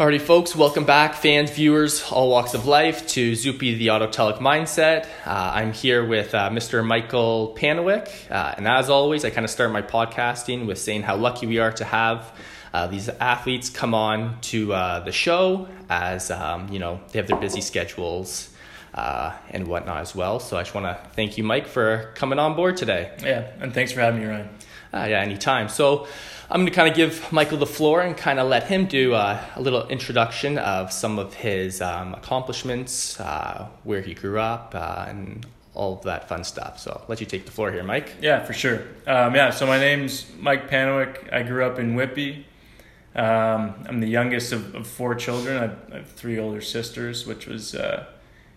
Alrighty, folks, welcome back, fans, viewers, all walks of life, to Zupi the Autotelic Mindset. Uh, I'm here with uh, Mr. Michael Panowyk, uh, and as always, I kind of start my podcasting with saying how lucky we are to have uh, these athletes come on to uh, the show, as um, you know they have their busy schedules uh, and whatnot as well. So I just want to thank you, Mike, for coming on board today. Yeah, and thanks for having me, Ryan. Yeah, anytime. So. I'm going to kind of give Michael the floor and kind of let him do uh, a little introduction of some of his um, accomplishments, uh, where he grew up, uh, and all of that fun stuff. So I'll let you take the floor here, Mike. Yeah, for sure. Um, yeah, so my name's Mike Panowyk. I grew up in Whitby. Um, I'm the youngest of, of four children. I have, I have, three older sisters, which was uh,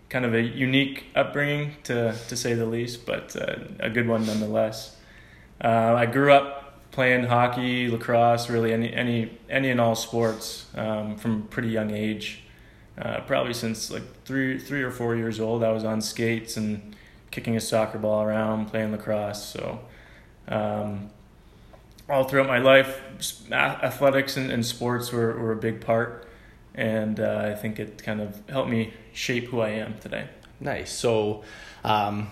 kind of a unique upbringing, to, to say the least, but uh, a good one nonetheless. Uh, I grew up playing hockey, lacrosse, really any any any and all sports um, from a pretty young age. Uh, probably since like three three or four years old, I was on skates and kicking a soccer ball around, playing lacrosse. So um, all throughout my life, athletics and, and, sports were, were a big part, and uh, I think it kind of helped me shape who I am today. Nice. So. Um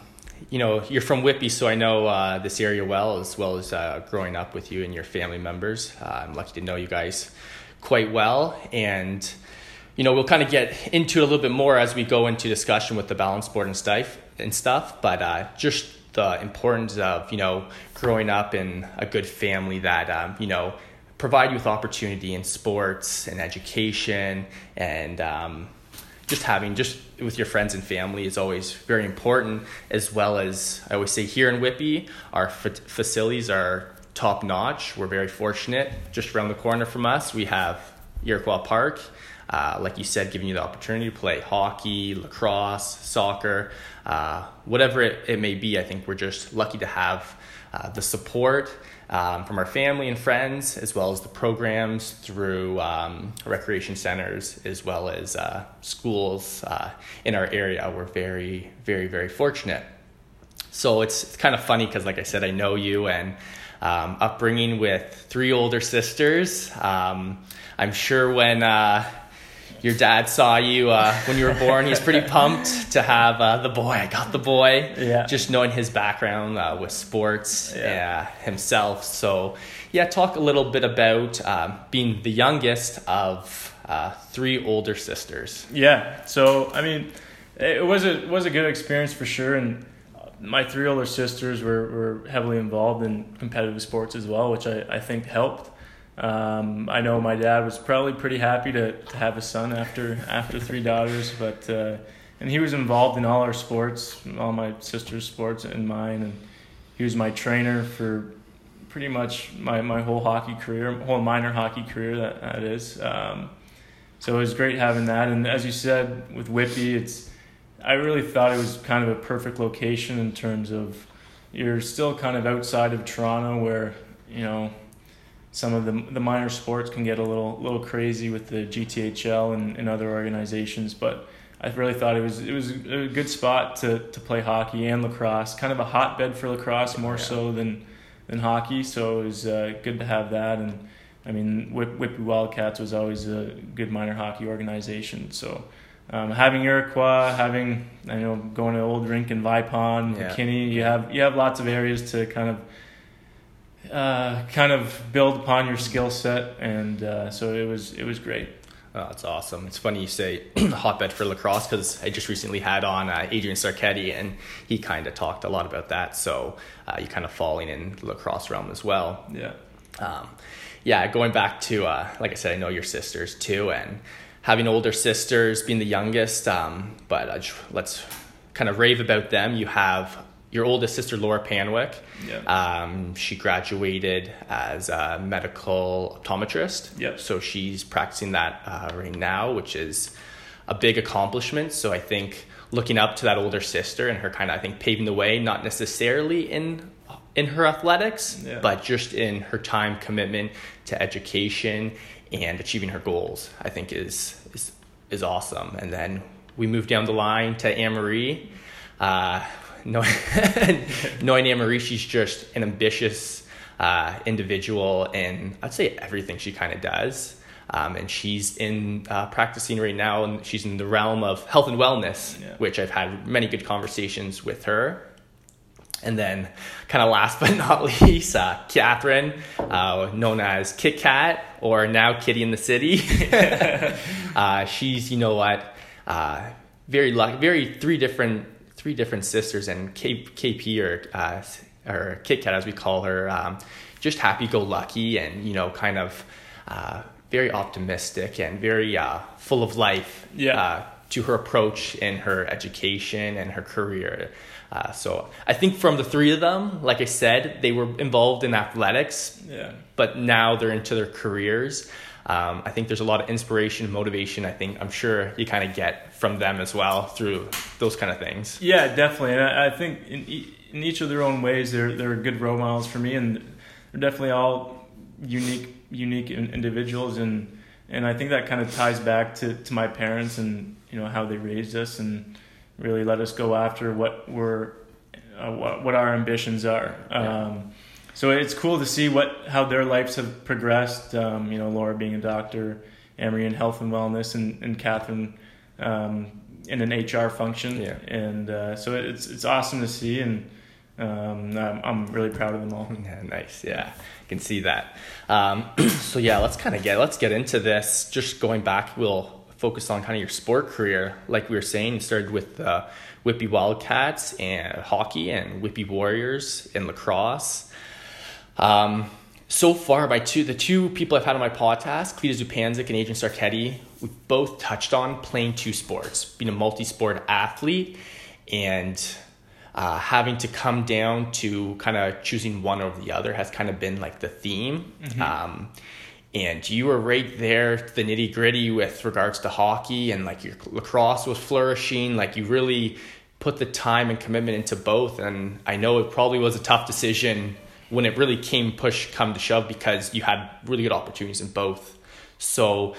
you know, you're from Whitby, so I know uh, this area well, as well as uh, growing up with you and your family members. Uh, I'm lucky to know you guys quite well, and you know, we'll kind of get into it a little bit more as we go into discussion with the balance board and stuff. And stuff, but uh, just the importance of you know growing up in a good family that um, you know provide you with opportunity in sports and education and um, just having just with your friends and family is always very important as well as i always say here in whitby our f- facilities are top notch we're very fortunate. Just around the corner from us we have iroquois park. Uh, like you said giving you the opportunity to play hockey lacrosse soccer uh, whatever it, it may be i think we're just lucky to have uh, the support um, from our family and friends, as well as the programs through um, recreation centers, as well as uh, schools uh, in our area. We're very, very, very fortunate. So it's, it's kind of funny because, like I said, I know you and um, upbringing with three older sisters. Um, I'm sure when uh, your dad saw you uh, when you were born. He's pretty pumped to have uh, the boy. I got the boy. Yeah. Just knowing his background uh, with sports yeah. himself. So, yeah, talk a little bit about um, being the youngest of uh, three older sisters. Yeah. So, I mean, it was a was a good experience for sure, and my three older sisters were, were heavily involved in competitive sports as well, which I, I think helped. Um, I know my dad was probably pretty happy to, to have a son after after three daughters, but uh, and he was involved in all our sports, all my sister's sports and mine, and he was my trainer for pretty much my, my whole hockey career, whole minor hockey career that, that is. Um, so it was great having that, and as you said with Whitby, it's I really thought it was kind of a perfect location in terms of you're still kind of outside of Toronto where you know some of the the minor sports can get a little little crazy with the GTHL and, and other organizations, but I really thought it was it was a good spot to, to play hockey and lacrosse. Kind of a hotbed for lacrosse more yeah. so than than hockey, so it was uh, good to have that. And I mean, Whip, Whitby Wildcats was always a good minor hockey organization, so. Um, having Iroquois, having I know going to Old Rink in Vipon, yeah. McKinney, you have you have lots of areas to kind of uh, kind of build upon your skill set, and uh, so it was it was great. Oh, that's awesome. It's funny you say hotbed for lacrosse because I just recently had on uh, Adrian Sarketti and he kind of talked a lot about that. So uh, you kind of falling in the lacrosse realm as well. Yeah. Um, yeah, going back to, uh, like I said, I know your sisters too, and having older sisters, being the youngest, um, but just, let's kind of rave about them. You have your oldest sister, Laura Panowyk. Yeah. Um, she graduated as a medical optometrist. Yep. So she's practicing that uh, right now, which is a big accomplishment. So I think looking up to that older sister and her kind of, I think, paving the way, not necessarily in in her athletics, yeah. but just in her time commitment to education and achieving her goals, I think is is is awesome. And then we move down the line to Anne Marie. Uh, Anne she's just an ambitious uh, individual, and I'd say everything she kind of does. Um, and she's in uh, practicing right now, and she's in the realm of health and wellness, Yeah. which I've had many good conversations with her. And then, kind of last but not least, uh, Catherine, uh, known as Kit Kat or now Kitty in the City. uh, she's, you know what, uh, very lucky, very three different three different sisters, and K, KP or uh, or Kit Kat as we call her, um, just happy go lucky and you know kind of uh, very optimistic and very uh, full of life. Yeah. Uh, to her approach in her education and her career. Uh, so I think from the three of them, like I said, they were involved in athletics, Yeah. but now they're into their careers. Um, I think there's a lot of inspiration and motivation. I think I'm sure you kind of get from them as well through those kind of things. Yeah, definitely. And I, I think in, e- in each of their own ways, they're they're good role models for me, and they're definitely all unique unique individuals, and and I think that kind of ties back to, to my parents and you know how they raised us and really let us go after what we're uh, what, what our ambitions are. Yeah. So it's cool to see what how their lives have progressed. Um, you know, Laura being a doctor, Emery in health and wellness, and and Catherine um, in an HR function. Yeah. And uh, so it's it's awesome to see, and um, I'm, I'm really proud of them all. Yeah, nice. Yeah, I can see that. Um, so yeah, let's kind of get let's get into this. Just going back, we'll focus on kind of your sport career. Like we were saying, you started with uh, Whitby Wildcats and hockey, and Whitby Warriors in lacrosse. Um, so far, my two the two people I've had on my podcast, Cleta Zupanzik and Adrian Sarketti, we've both touched on playing two sports, being a multi-sport athlete, and uh, having to come down to kind of choosing one over the other has kind of been like the theme. Um, and you were right there, the nitty gritty with regards to hockey, and like your lacrosse was flourishing. Like you really put the time and commitment into both. And I know it probably was a tough decision when it really came push come to shove because you had really good opportunities in both. So,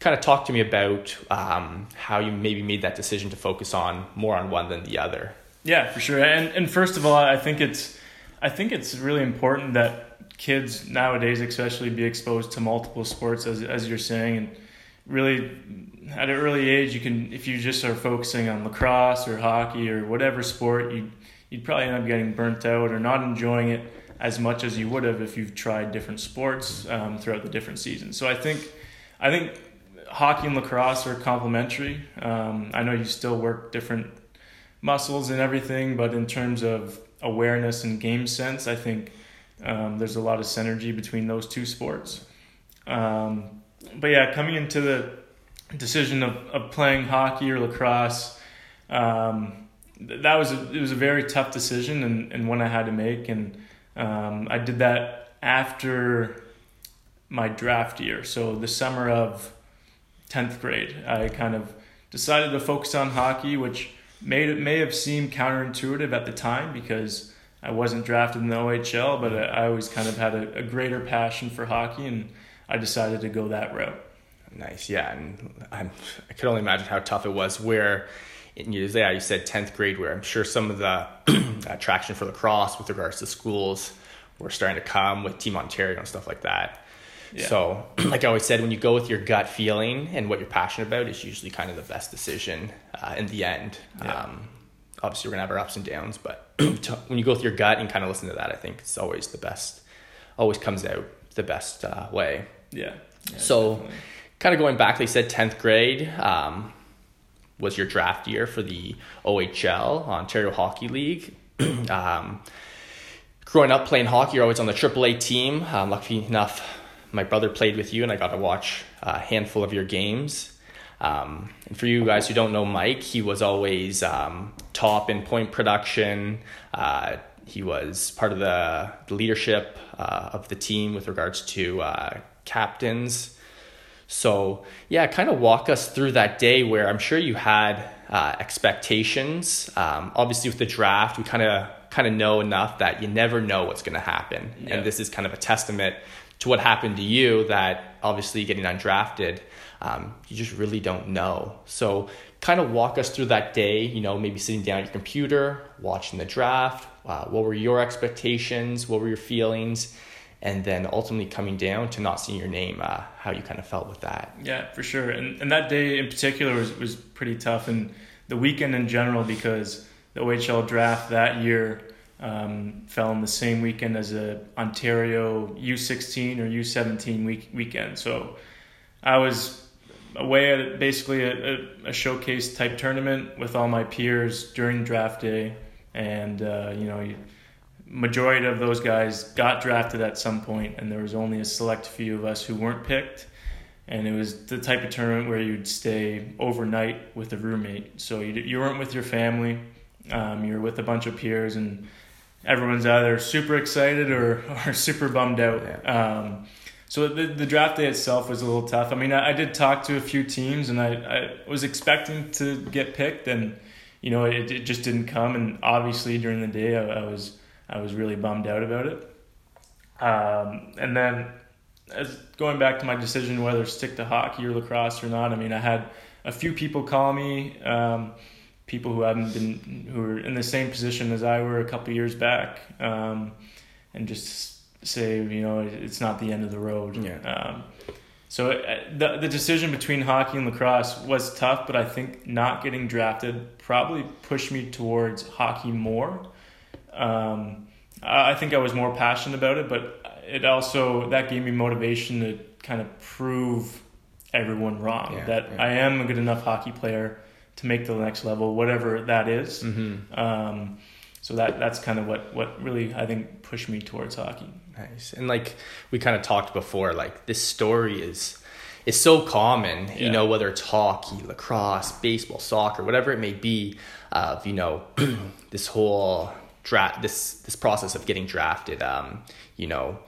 kind of talk to me about um, how you maybe made that decision to focus on more on one than the other. Yeah, for sure. And and first of all, I think it's I think it's really important that kids nowadays, especially, be exposed to multiple sports, as as you're saying, and really at an early age, you can if you just are focusing on lacrosse or hockey or whatever sport, you you'd probably end up getting burnt out or not enjoying it as much as you would have if you've tried different sports um, throughout the different seasons. So I think I think hockey and lacrosse are complementary. Um, I know you still work different muscles and everything, but in terms of awareness and game sense, I think um, there's a lot of synergy between those two sports. Um, but yeah, coming into the decision of, of playing hockey or lacrosse, um, that was a, it was a very tough decision and, and one I had to make, and um, I did that after my draft year, so the summer of tenth grade. I kind of decided to focus on hockey, which made it may have seemed counterintuitive at the time because I wasn't drafted in the OHL, but I always kind of had a, a greater passion for hockey, and I decided to go that route. Nice, yeah, and I'm, I could only imagine how tough it was. Where, you- yeah, you said tenth grade, where I'm sure some of the attraction for lacrosse with regards to schools were starting to come with Team Ontario and stuff like that. Yeah. So, like I always said, when you go with your gut feeling and what you're passionate about, is usually kind of the best decision uh, in the end. Yeah. Um, obviously, we're gonna have our ups and downs, but to- when you go with your gut and kind of listen to that, I think it's always the best. Always comes out the best uh, way. Yeah. Yeah, So- definitely. kind of going back, they said 10th grade um, was your draft year for the OHL, Ontario Hockey League. um, growing up playing hockey, you're always on the AAA team. Um, lucky enough, my brother played with you, and I got to watch a handful of your games. Um, and for you guys who don't know Mike, he was always um, top in point production. Uh, he was part of the, leadership uh, of the team with regards to uh, captains. So yeah, kind of walk us through that day where I'm sure you had uh, expectations. Um, obviously, with the draft, we kind of kind of know enough that you never know what's going to happen, Yeah. and this is kind of a testament to what happened to you. That obviously getting undrafted, um, you just really don't know. So kind of walk us through that day. You know, maybe sitting down at your computer, watching the draft. Uh, what were your expectations? What were your feelings? And then ultimately coming down to not seeing your name, uh, how you kind of felt with that. Yeah, for sure. And and that day in particular was was pretty tough, and the weekend in general because the OHL draft that year um, fell in the same weekend as a Ontario U16 or U17 week weekend. So I was away at basically a, a, a showcase type tournament with all my peers during draft day, and uh, you know. You, majority of those guys got drafted at some point, and there was only a select few of us who weren't picked. And it was the type of tournament where you'd stay overnight with a roommate. So you, you weren't with your family, um, you're with a bunch of peers, and everyone's either super excited or, or super bummed out. Yeah. Um, so the, the draft day itself was a little tough. I mean, I, I did talk to a few teams, and I, I was expecting to get picked, and you know, it, it just didn't come. And obviously, during the day, I, I was I was really bummed out about it. Um, and then, as going back to my decision whether to stick to hockey or lacrosse or not, I mean, I had a few people call me, um, people who haven't been who were in the same position as I were a couple years back, um, and just say, you know, it's not the end of the road. Yeah. Um, so uh, the the decision between hockey and lacrosse was tough, but I think not getting drafted probably pushed me towards hockey more. Um, I think I was more passionate about it, but it also that gave me motivation to kind of prove everyone wrong Yeah, that yeah. I am a good enough hockey player to make the next level, whatever that is. Mm-hmm. Um, so that that's kind of what what really I think pushed me towards hockey. Nice. And like we kind of talked before, like this story is is so common, you Yeah. know, whether it's hockey, lacrosse, baseball, soccer, whatever it may be, of you know, this whole draft this this process of getting drafted, um, you know,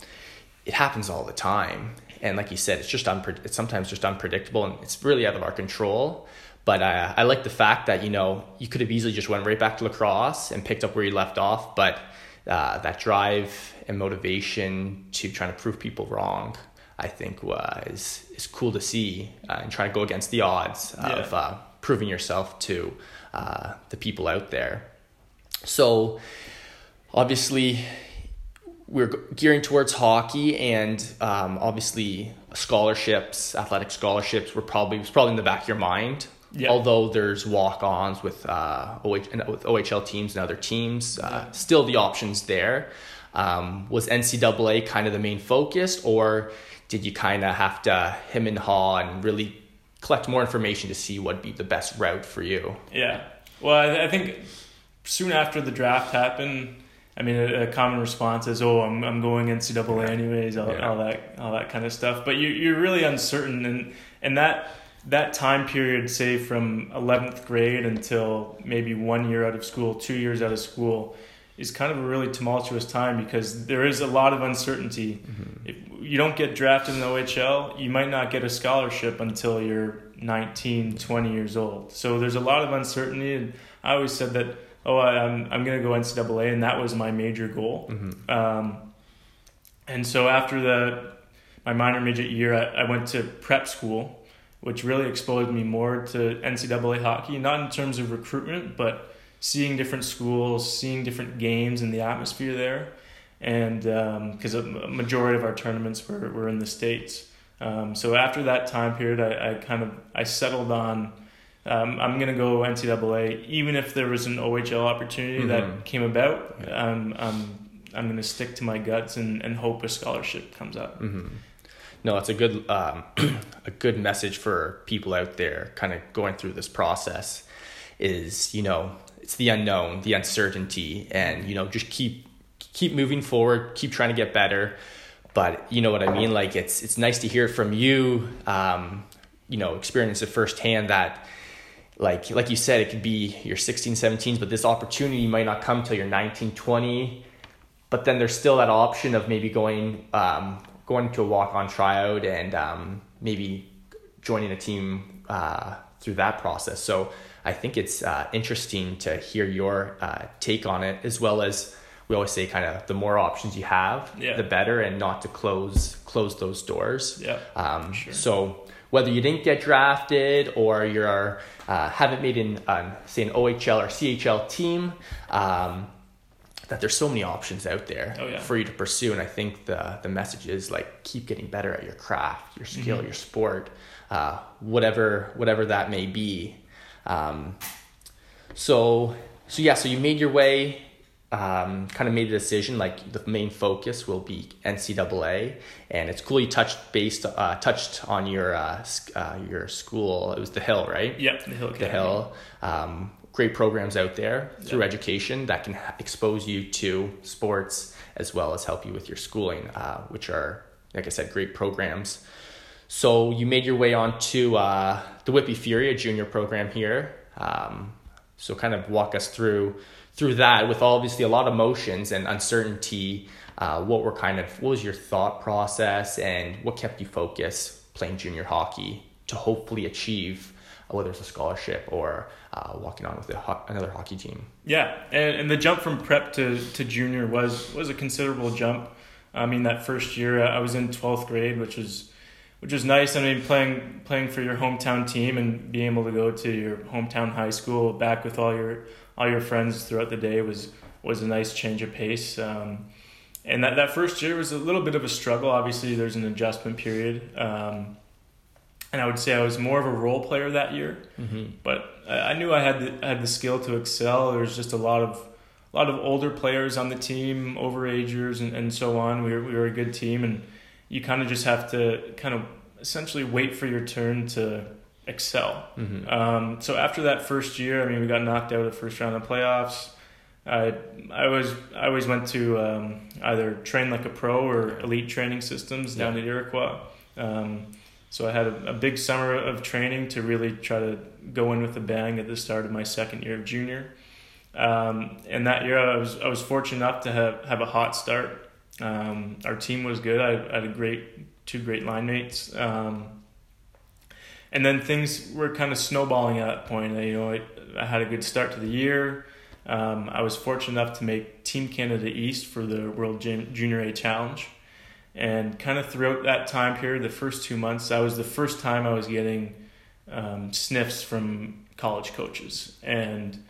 it happens all the time. And like you said, it's just unpre- it's sometimes just unpredictable and it's really out of our control. But uh, I like the fact that you know you could have easily just went right back to lacrosse and picked up where you left off, but uh, that drive and motivation to trying to prove people wrong, I think was is is cool to see uh, and trying to go against the odds of Yeah. uh, proving yourself to uh, the people out there. So obviously we're gearing towards hockey and um, obviously scholarships athletic scholarships were probably was probably in the back of your mind Yeah. although there's walk-ons with uh, OH, with OHL teams and other teams uh, still the options there um, was NCAA kind of the main focus or did you kind of have to him and haw and really collect more information to see what'd be the best route for you Yeah. Well, I, I think soon after the draft happened, I mean, a, a common response is, "Oh, I'm I'm going NCAA anyways," all, Yeah. all that all that kind of stuff. But you you're really uncertain, and and that that time period, say from eleventh grade until maybe one year out of school, two years out of school, is kind of a really tumultuous time because there is a lot of uncertainty. Mm-hmm. If you don't get drafted in the OHL, you might not get a scholarship until you're 19, 20 years old. So there's a lot of uncertainty, and I always said that, oh, I- I'm I'm going to go NCAA, and that was my major goal. Um, and so after the my minor midget year, I, I went to prep school, which really exposed me more to NCAA hockey, not in terms of recruitment, but seeing different schools, seeing different games and the atmosphere there. And because a majority of our tournaments were, were in the States. Um, so after that time period, I, I kind of I settled on um, I'm gonna go NCAA, even if there was an OHL opportunity Mhm. that came about. Um, I'm I'm gonna stick to my guts and, and hope a scholarship comes up. hmm No, it's a good um, a good message for people out there, kind of going through this process. Is you know it's the unknown, the uncertainty, and you know just keep keep moving forward, keep trying to get better. But you know what I mean. Like it's it's nice to hear from you. Um, you know, experience it firsthand that like like you said it could be your 16 17s but this opportunity might not come till you're 19 20 but then there's still that option of maybe going um, going to a walk on tryout and um, maybe joining a team uh, through that process. So I think it's uh, interesting to hear your uh, take on it, as well as we always say, kind of the more options you have, Yeah. the better, and not to close close those doors. Yeah. Um, Sure. So whether you didn't get drafted or you're uh, haven't made an um, say an OHL or CHL team, um, that there's so many options out there Oh, yeah. for you to pursue. And I think the the message is like keep getting better at your craft, your skill, Mm-hmm. your sport, uh, whatever whatever that may be. Um, so so yeah, so you made your way. Um, kind of made a decision like the main focus will be NCAA, and it's cool you touched based uh, touched on your uh, uh, your school. It was the Hill, right? Yep, the Hill the Hill. Um, great programs out there through Yeah. education that can expose you to sports as well as help you with your schooling, uh, which are, like I said, great programs. So you made your way on to uh, the Whitby Fury, a junior program here. Um, so kind of walk us through through that with obviously a lot of emotions and uncertainty. Uh, what were kind of what was your thought process and what kept you focused playing junior hockey to hopefully achieve uh, whether it's a scholarship or uh, walking on with ho- another hockey team. Yeah, and, and the jump from prep to, to junior was was a considerable jump. I mean, that first year uh, I was in twelfth grade, which was which was nice. I mean, playing playing for your hometown team and being able to go to your hometown high school back with all your all your friends throughout the day was was a nice change of pace. Um, and that, that first year was a little bit of a struggle. Obviously, there's an adjustment period. Um, and I would say I was more of a role player that year Mm-hmm. but I I knew I had the, had the skill to excel. There was just a lot of a lot of older players on the team, overagers, and, and so on. We were we were a good team, and you kind of just have to kind of essentially wait for your turn to excel. Mm-hmm. Um, so after that first year, I mean, we got knocked out of the first round of playoffs. I I was I always went to um, either train like a pro or elite training systems down at Iroquois. Um, so I had a, a big summer of training to really try to go in with a bang at the start of my second year of junior. Um, and that year, I was I was fortunate enough to have, have a hot start. Um, our team was good. I, I had a great two great line mates. Um, and then things were kind of snowballing at that point. You know, I, I had a good start to the year. Um, I was fortunate enough to make Team Canada East for the World Junior A Challenge. And kind of throughout that time period, the first two months, that was the first time I was getting um, sniffs from college coaches. And,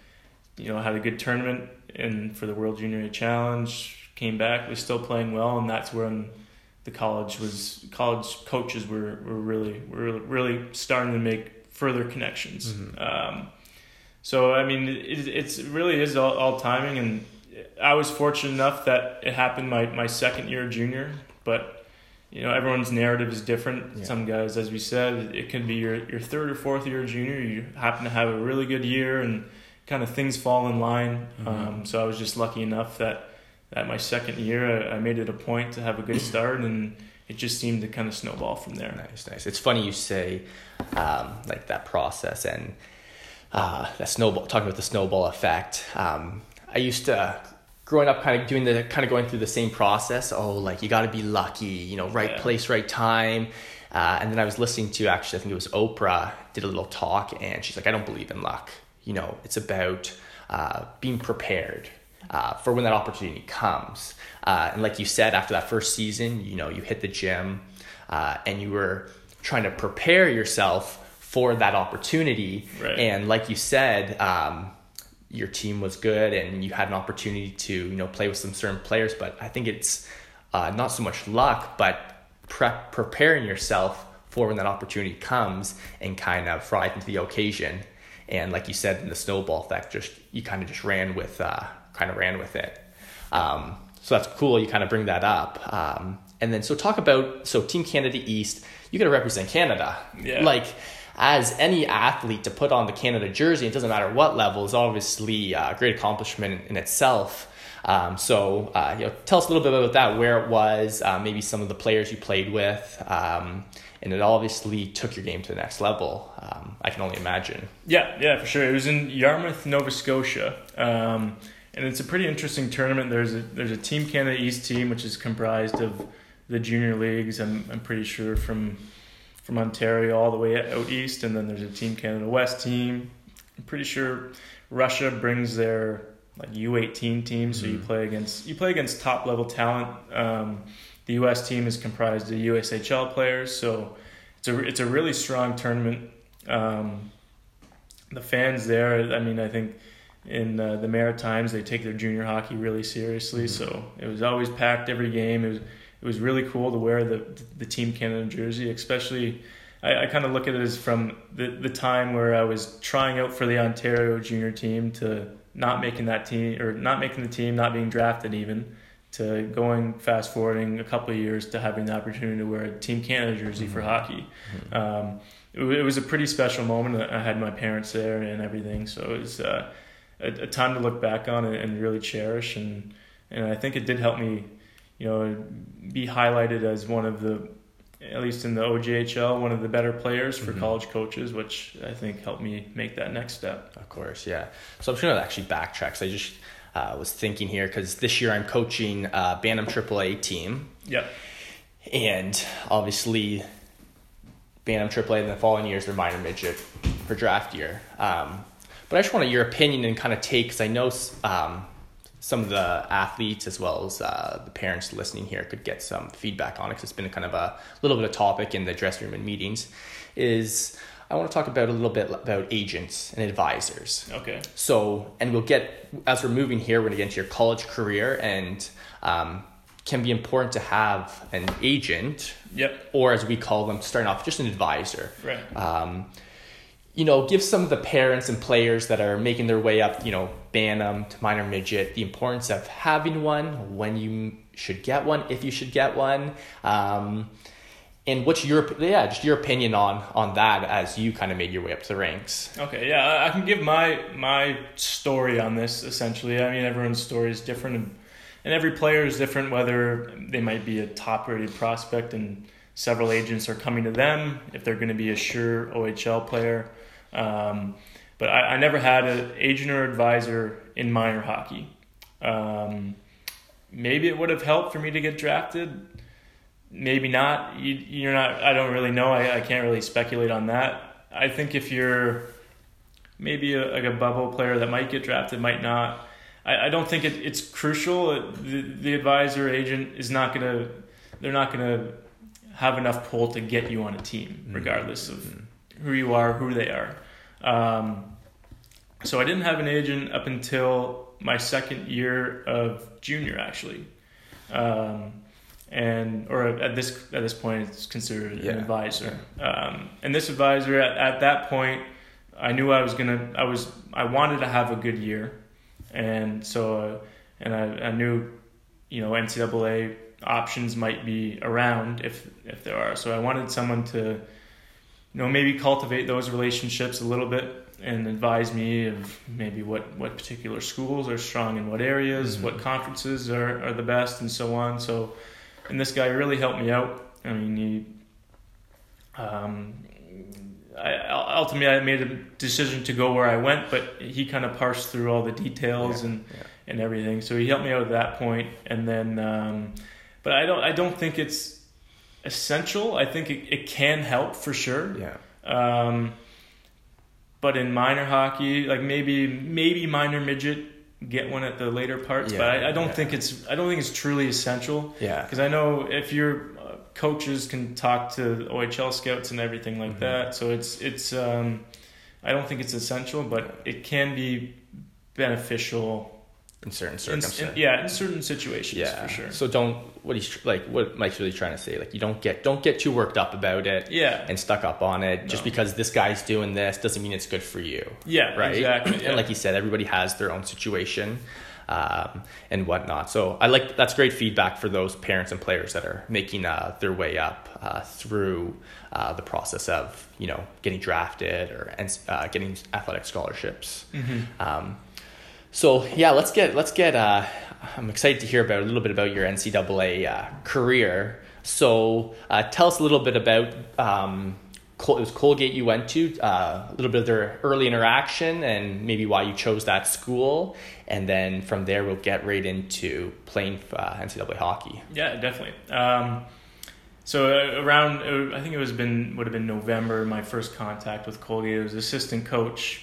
you know, had a good tournament and for the World Junior A Challenge, came back, was still playing well, and that's when the college was college coaches were, were really were really starting to make further connections. Um, so I mean, it, it's it really is all, all timing, and I was fortunate enough that it happened my, my second year junior. But you know, everyone's narrative is different. Yeah. Some guys, as we said, it could be your your third or fourth year junior. You happen to have a really good year, and kind of things fall in line. Mhm. Um, so I was just lucky enough that that my second year I, I made it a point to have a good start, and it just seemed to kind of snowball from there. Nice, nice. It's funny you say um, like that process and uh, that snowball. Talking about the snowball effect. Um, I used to growing up, kind of doing the kind of going through the same process. Oh, like you got to be lucky, you know, right Yeah. place, right time. Uh, and then I was listening to actually, I think it was Oprah did a little talk, and she's like, I don't believe in luck. You know, it's about uh, being prepared uh, for when that opportunity comes. Uh, and like you said, after that first season, you know, you hit the gym uh, and you were trying to prepare yourself for that opportunity. Right. And like you said, um, your team was good and you had an opportunity to, you know, play with some certain players. But I think it's uh, not so much luck, but prep preparing yourself for when that opportunity comes and kind of rise into the occasion. And like you said, in the snowball effect, just you kind of just ran with, uh, kind of ran with it. Um, so that's cool. You kind of bring that up. Um, and then so talk about so Team Canada East. You got to represent Canada. Yeah. Like as any athlete to put on the Canada jersey, it doesn't matter what level, is obviously a great accomplishment in itself. Um, so, uh, you know, tell us a little bit about that, where it was, uh, maybe some of the players you played with, um, and it obviously took your game to the next level. Um, I can only imagine. Yeah, yeah, for sure. It was in Yarmouth, Nova Scotia, um, and it's a pretty interesting tournament. There's a there's a Team Canada East team which is comprised of the junior leagues. I'm I'm pretty sure from from Ontario all the way out east, and then there's a Team Canada West team. I'm pretty sure Russia brings their like U18 team, so you Mhm. play against you play against top level talent. Um, the U.S. team is comprised of USHL players, so it's a it's a really strong tournament. Um, the fans there, I mean, I think in uh, the Maritimes, they take their junior hockey really seriously. Mm-hmm. So it was always packed every game. It was it was really cool to wear the the Team Canada jersey, especially. I, I kind of look at it as from the, the time where I was trying out for the Ontario junior team to not making that team or not making the team, not being drafted even, to going fast forwarding a couple of years to having the opportunity to wear a Team Canada jersey mm-hmm. for hockey. Mm-hmm. Um, it, it, was a pretty special moment. I had my parents there and everything, so it was uh, a, a, time to look back on and, and really cherish. And and I think it did help me, you know, be highlighted as one of the at least in the OJHL, one of the better players for mm-hmm. college coaches, which I think helped me make that next step. Of course, yeah. So I'm just gonna actually backtrack. So I just uh, was thinking here because this year I'm coaching uh, Bantam AAA team. Yep. And obviously, Bantam AAA in the following years they're minor midget for draft year. Um, but I just wanted your opinion and kind of take because I know um, some of the athletes as well as uh, the parents listening here could get some feedback on it because it's been kind of a little bit of topic in the dressing room and meetings. Is I want to talk about a little bit about agents and advisors. Okay. So, and we'll get as we're moving here, we're going to get into your college career and um, can be important to have an agent. Yep. Or as we call them, starting off, just an advisor. Right. Um, you know, give some of the parents and players that are making their way up, you know, Bantam to minor midget, the importance of having one, when you should get one, if you should get one. Um, and what's your yeah just your opinion on on that as you kind of made your way up to the ranks. Okay yeah i can give my my story on this essentially. I mean everyone's story is different and, and every player is different whether they might be a top rated prospect and several agents are coming to them if they're going to be a sure ohl player um, but I, I, never had an agent or advisor in minor hockey um, maybe it would have helped for me to get drafted maybe not. You, you're not. I don't really know. I, I can't really speculate on that. I think if you're maybe a, like a bubble player that might get drafted, might not. I, I don't think it, it's crucial. The, the advisor agent is not gonna. They're not gonna have enough pull to get you on a team, mm-hmm. regardless of mm-hmm. Who you are, who they are. Um, so I didn't have an agent up until my second year of junior, actually. Um, and or at this at this point it's considered yeah. an advisor. Um, and this advisor at, at that point, I knew I was gonna I was I wanted to have a good year, and so uh, and I, I knew you know NCAA options might be around if if there are. So I wanted someone to you know maybe cultivate those relationships a little bit and advise me of maybe what, what particular schools are strong in what areas, mm-hmm. what conferences are, are the best, and so on. So and this guy really helped me out. I mean, he, um, I, ultimately I made a decision to go where I went, but he kind of parsed through all the details yeah, and yeah. and everything. So he helped me out at that point, and then, um, but I don't I don't think it's essential. I think it, it can help for sure. Yeah. Um, but in minor hockey, like maybe maybe minor midget get one at the later parts, yeah, but I, I don't yeah. think it's I don't think it's truly essential. Yeah, because I know if your uh, coaches can talk to OHL scouts and everything like mm-hmm. that, so it's it's um, I don't think it's essential, but it can be beneficial in certain circumstances. In, in, yeah, in certain situations, yeah. for sure. So don't what he's like what Mike's really trying to say. Like you don't get don't get too worked up about it. Yeah. And stuck up on it. No. Just because this guy's doing this doesn't mean it's good for you. Yeah. Right. Exactly. Yeah. And like you said, everybody has their own situation. Um, and whatnot. So I like that's great feedback for those parents and players that are making uh, their way up uh, through uh, the process of you know getting drafted or uh, getting athletic scholarships. Mm-hmm. Um, so yeah, let's get let's get. Uh, I'm excited to hear about a little bit about your NCAA uh, career. So uh, tell us a little bit about. Um, Col- it was Colgate you went to, uh, a little bit of their early interaction and maybe why you chose that school. And then from there, we'll get right into playing uh, NCAA hockey. Yeah, definitely. Um, so uh, around, I think it was been would have been November. My first contact with Colgate it was assistant coach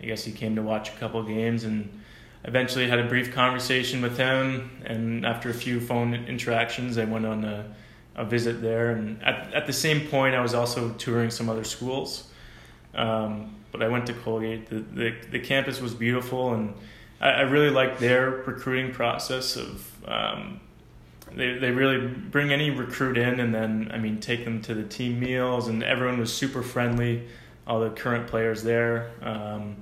I guess he came to watch a couple games and eventually had a brief conversation with him. And after a few phone interactions, I went on a, a visit there. And at, at the same point, I was also touring some other schools. Um, but I went to Colgate. The, the, the campus was beautiful, and I, I really liked their recruiting process of. Um, they, they really bring any recruit in and then I mean take them to the team meals and everyone was super friendly all the current players there um,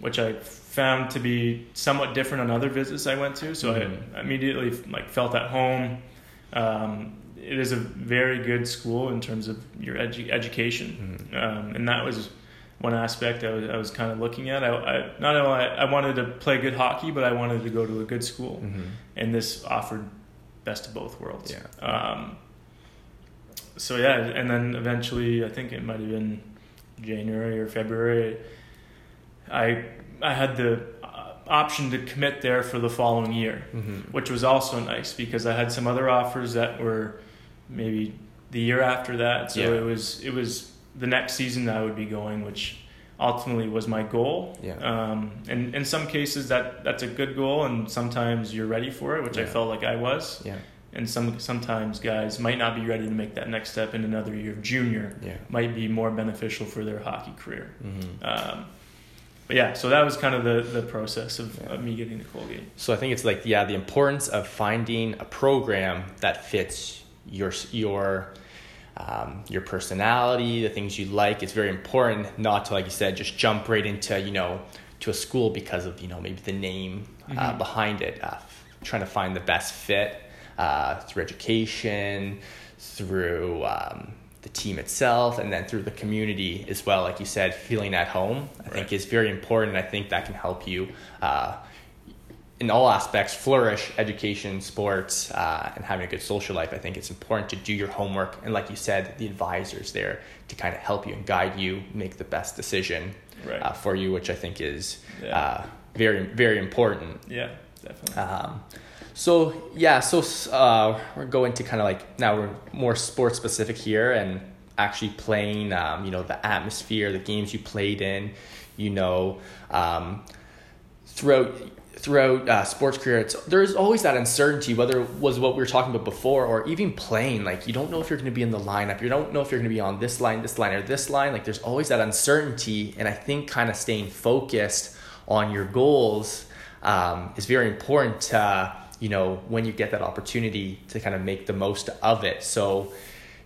which I found to be somewhat different on other visits I went to so Mhm. I immediately like felt at home um, it is a very good school in terms of your edu- education Mhm. um, and that was one aspect I was, I was kind of looking at. I, I not only I wanted to play good hockey, but I wanted to go to a good school, Mhm. and this offered best of both worlds. Yeah. Um, so yeah, and then eventually, I think it might have been January or February. I I had the uh, option to commit there for the following year Mhm. which was also nice because I had some other offers that were maybe the year after that. So Yeah. it was it was the next season that I would be going, which ultimately was my goal. Yeah. Um, and in some cases that that's a good goal, and sometimes you're ready for it, which I felt like I was. Yeah. And some sometimes guys might not be ready to make that next step in another year of junior. Yeah. Might be more beneficial for their hockey career. Mhm. Um, but yeah, so that was kind of the, the process of, Yeah. of me getting to Colgate. So I think it's like yeah, the importance of finding a program that fits your your um, your personality, the things you like. It's very important not to like you said just jump right into you know to a school because of you know maybe the name uh, Mhm. behind it. Uh, trying to find the best fit uh, through education, through um, the team itself, and then through the community as well. Like you said, feeling at home, I think is very important. I think that can help you. Uh, in all aspects flourish education sports uh, and having a good social life i think it's important to do your homework and like you said the advisors there to kind of help you and guide you make the best decision Right. uh, for you which i think is Yeah. uh, very very important yeah, definitely. um, so yeah so uh, we're going to kind of like now we're more sports specific here and actually playing um, you know the atmosphere the games you played in you know um, throughout throughout uh, sports career it's there's always that uncertainty whether it was what we were talking about before or even playing like you don't know if you're going to be in the lineup you don't know if you're going to be on this line this line or this line like there's always that uncertainty and i think kind of staying focused on your goals um, is very important to, you know when you get that opportunity to kind of make the most of it. So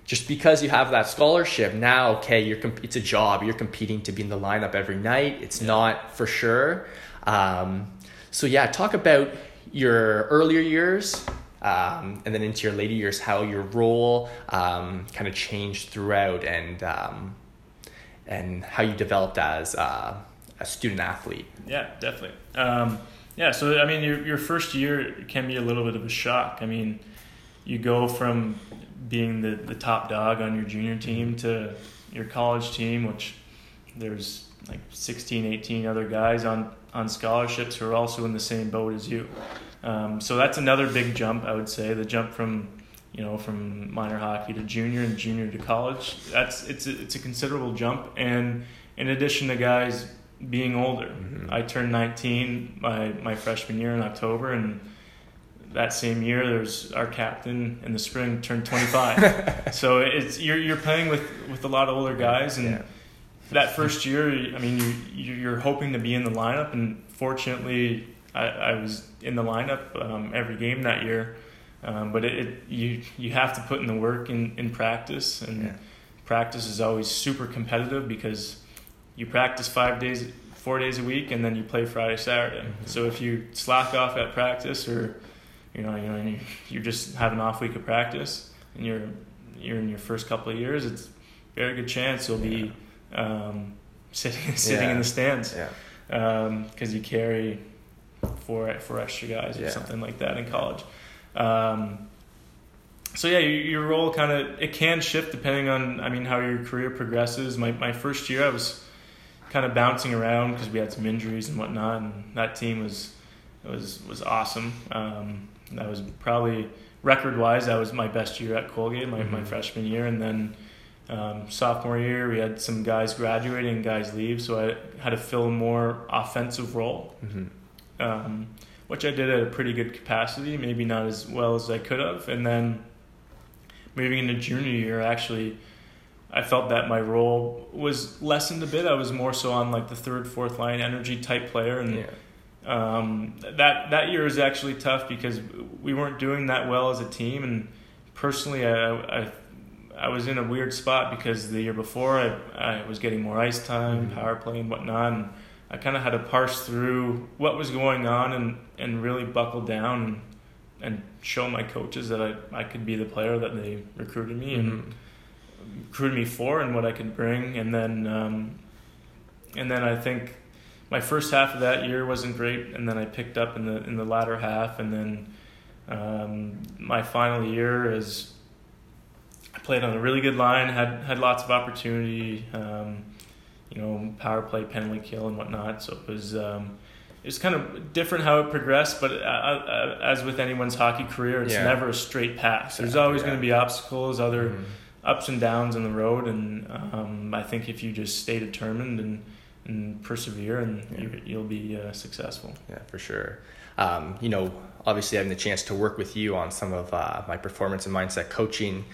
just because you have that scholarship now okay you're comp- it's a job. You're competing to be in the lineup every night. It's not for sure. Um, so yeah talk about your earlier years um, and then into your later years how your role um, kind of changed throughout and um, and how you developed as uh, a student athlete. Yeah, definitely. Um, yeah, so I mean, your your first year can be a little bit of a shock. I mean, you go from being the the top dog on your junior team to your college team, which there's like 16, 18 other guys on on scholarships who are also in the same boat as you. Um, so that's another big jump, I would say. The jump from you know from minor hockey to junior and junior to college. That's it's a, it's a considerable jump, and in addition to guys being older. Mhm. I turned 19 my, my freshman year in October, and that same year, there's our captain in the spring turned 25. so it's you're you're playing with, with a lot of older guys, and Yeah. that first year, I mean, you you- you're hoping to be in the lineup, and fortunately, I, I was in the lineup um, every game that year. Um, but it, it you you have to put in the work in, in practice, and Yeah. practice is always super competitive because you practice five days, four days a week, and then you play Friday, Saturday. Mhm. So if you slack off at practice, or you know, you know, and you, you just have an off week of practice, and you're you're in your first couple of years, it's very good chance you'll be um, sitting sitting Yeah. in the stands yeah because you carry four four extra guys or something like that in college. Um, so yeah, your, your role kind of it can shift depending on I mean how your career progresses. My my first year I was kind of bouncing around because we had some injuries and whatnot, and that team was was was awesome. Um, that was probably record wise that was my best year at Colgate, my, my Mhm. freshman year, and then. Um, sophomore year, we had some guys graduating guys leave, so I had to fill a more offensive role hmm um, which I did at a pretty good capacity, maybe not as well as I could have. And then moving into junior year, actually, I felt that my role was lessened a bit. I was more so on like the third, fourth line energy type player, and Yeah. um, that that year was actually tough because we weren't doing that well as a team. And personally, I I, I was in a weird spot because the year before I I was getting more ice time, Mhm. power play, and whatnot. And I kind of had to parse through what was going on and and really buckle down and, and show my coaches that I, I could be the player that they recruited me and Mhm. Recruited me for and what I could bring. And then, um, and then I think my first half of that year wasn't great, and then I picked up in the in the latter half, and then um, my final year is I played on a really good line, had had lots of opportunity, um, you know, power play, penalty kill, and whatnot. So it was. Um, it was kind of different how it progressed, but uh, uh, as with anyone's hockey career, it's Yeah. never a straight path. There's always yeah. going to be obstacles, other Mhm. Ups and downs in the road, and um, I think if you just stay determined and and persevere, and Yeah. you, you'll be uh, successful. Yeah, for sure. Um, you know, obviously having the chance to work with you on some of uh, my performance and mindset coaching,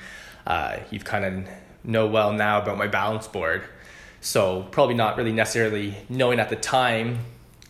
uh, you've kind of know well now about my balance board. So probably not really necessarily knowing at the time,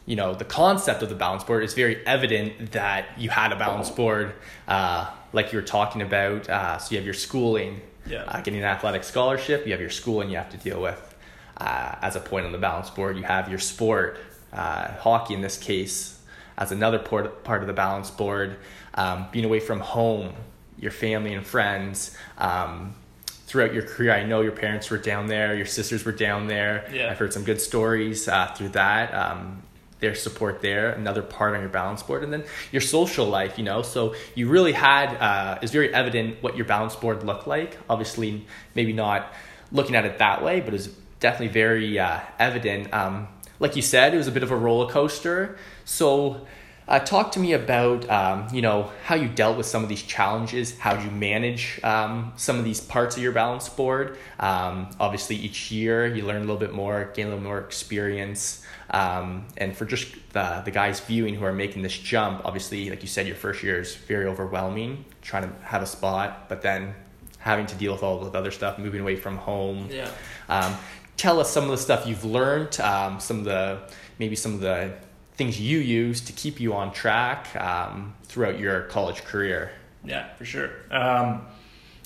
you know, the concept of the balance board is very evident that you had a balance board, uh, like you were talking about. Uh, so you have your schooling, Yeah. uh, getting an athletic scholarship, you have your schooling you have to deal with uh, as a point on the balance board. You have your sport, uh, hockey in this case, as another port, part of the balance board. Um, being away from home, your family and friends. Um, throughout your career, I know your parents were down there, your sisters were down there. Yeah. I've heard some good stories uh, through that. Um, their support there, another part on your balance board, and then your social life, you know. So you really had, uh, it's very evident what your balance board looked like. Obviously, maybe not looking at it that way, but it's definitely very uh, evident. Um, like you said, it was a bit of a roller coaster. So, uh, talk to me about um, you know how you dealt with some of these challenges. How you manage um, some of these parts of your balance board? Um, obviously, each year you learn a little bit more, gain a little more experience. Um, and for just the, the guys viewing who are making this jump, obviously, like you said, your first year is very overwhelming, trying to have a spot, but then having to deal with all the other stuff, moving away from home. Yeah. Um, tell us some of the stuff you've learned, um, some of the maybe some of the things you use to keep you on track um, throughout your college career. Yeah, for sure. Um,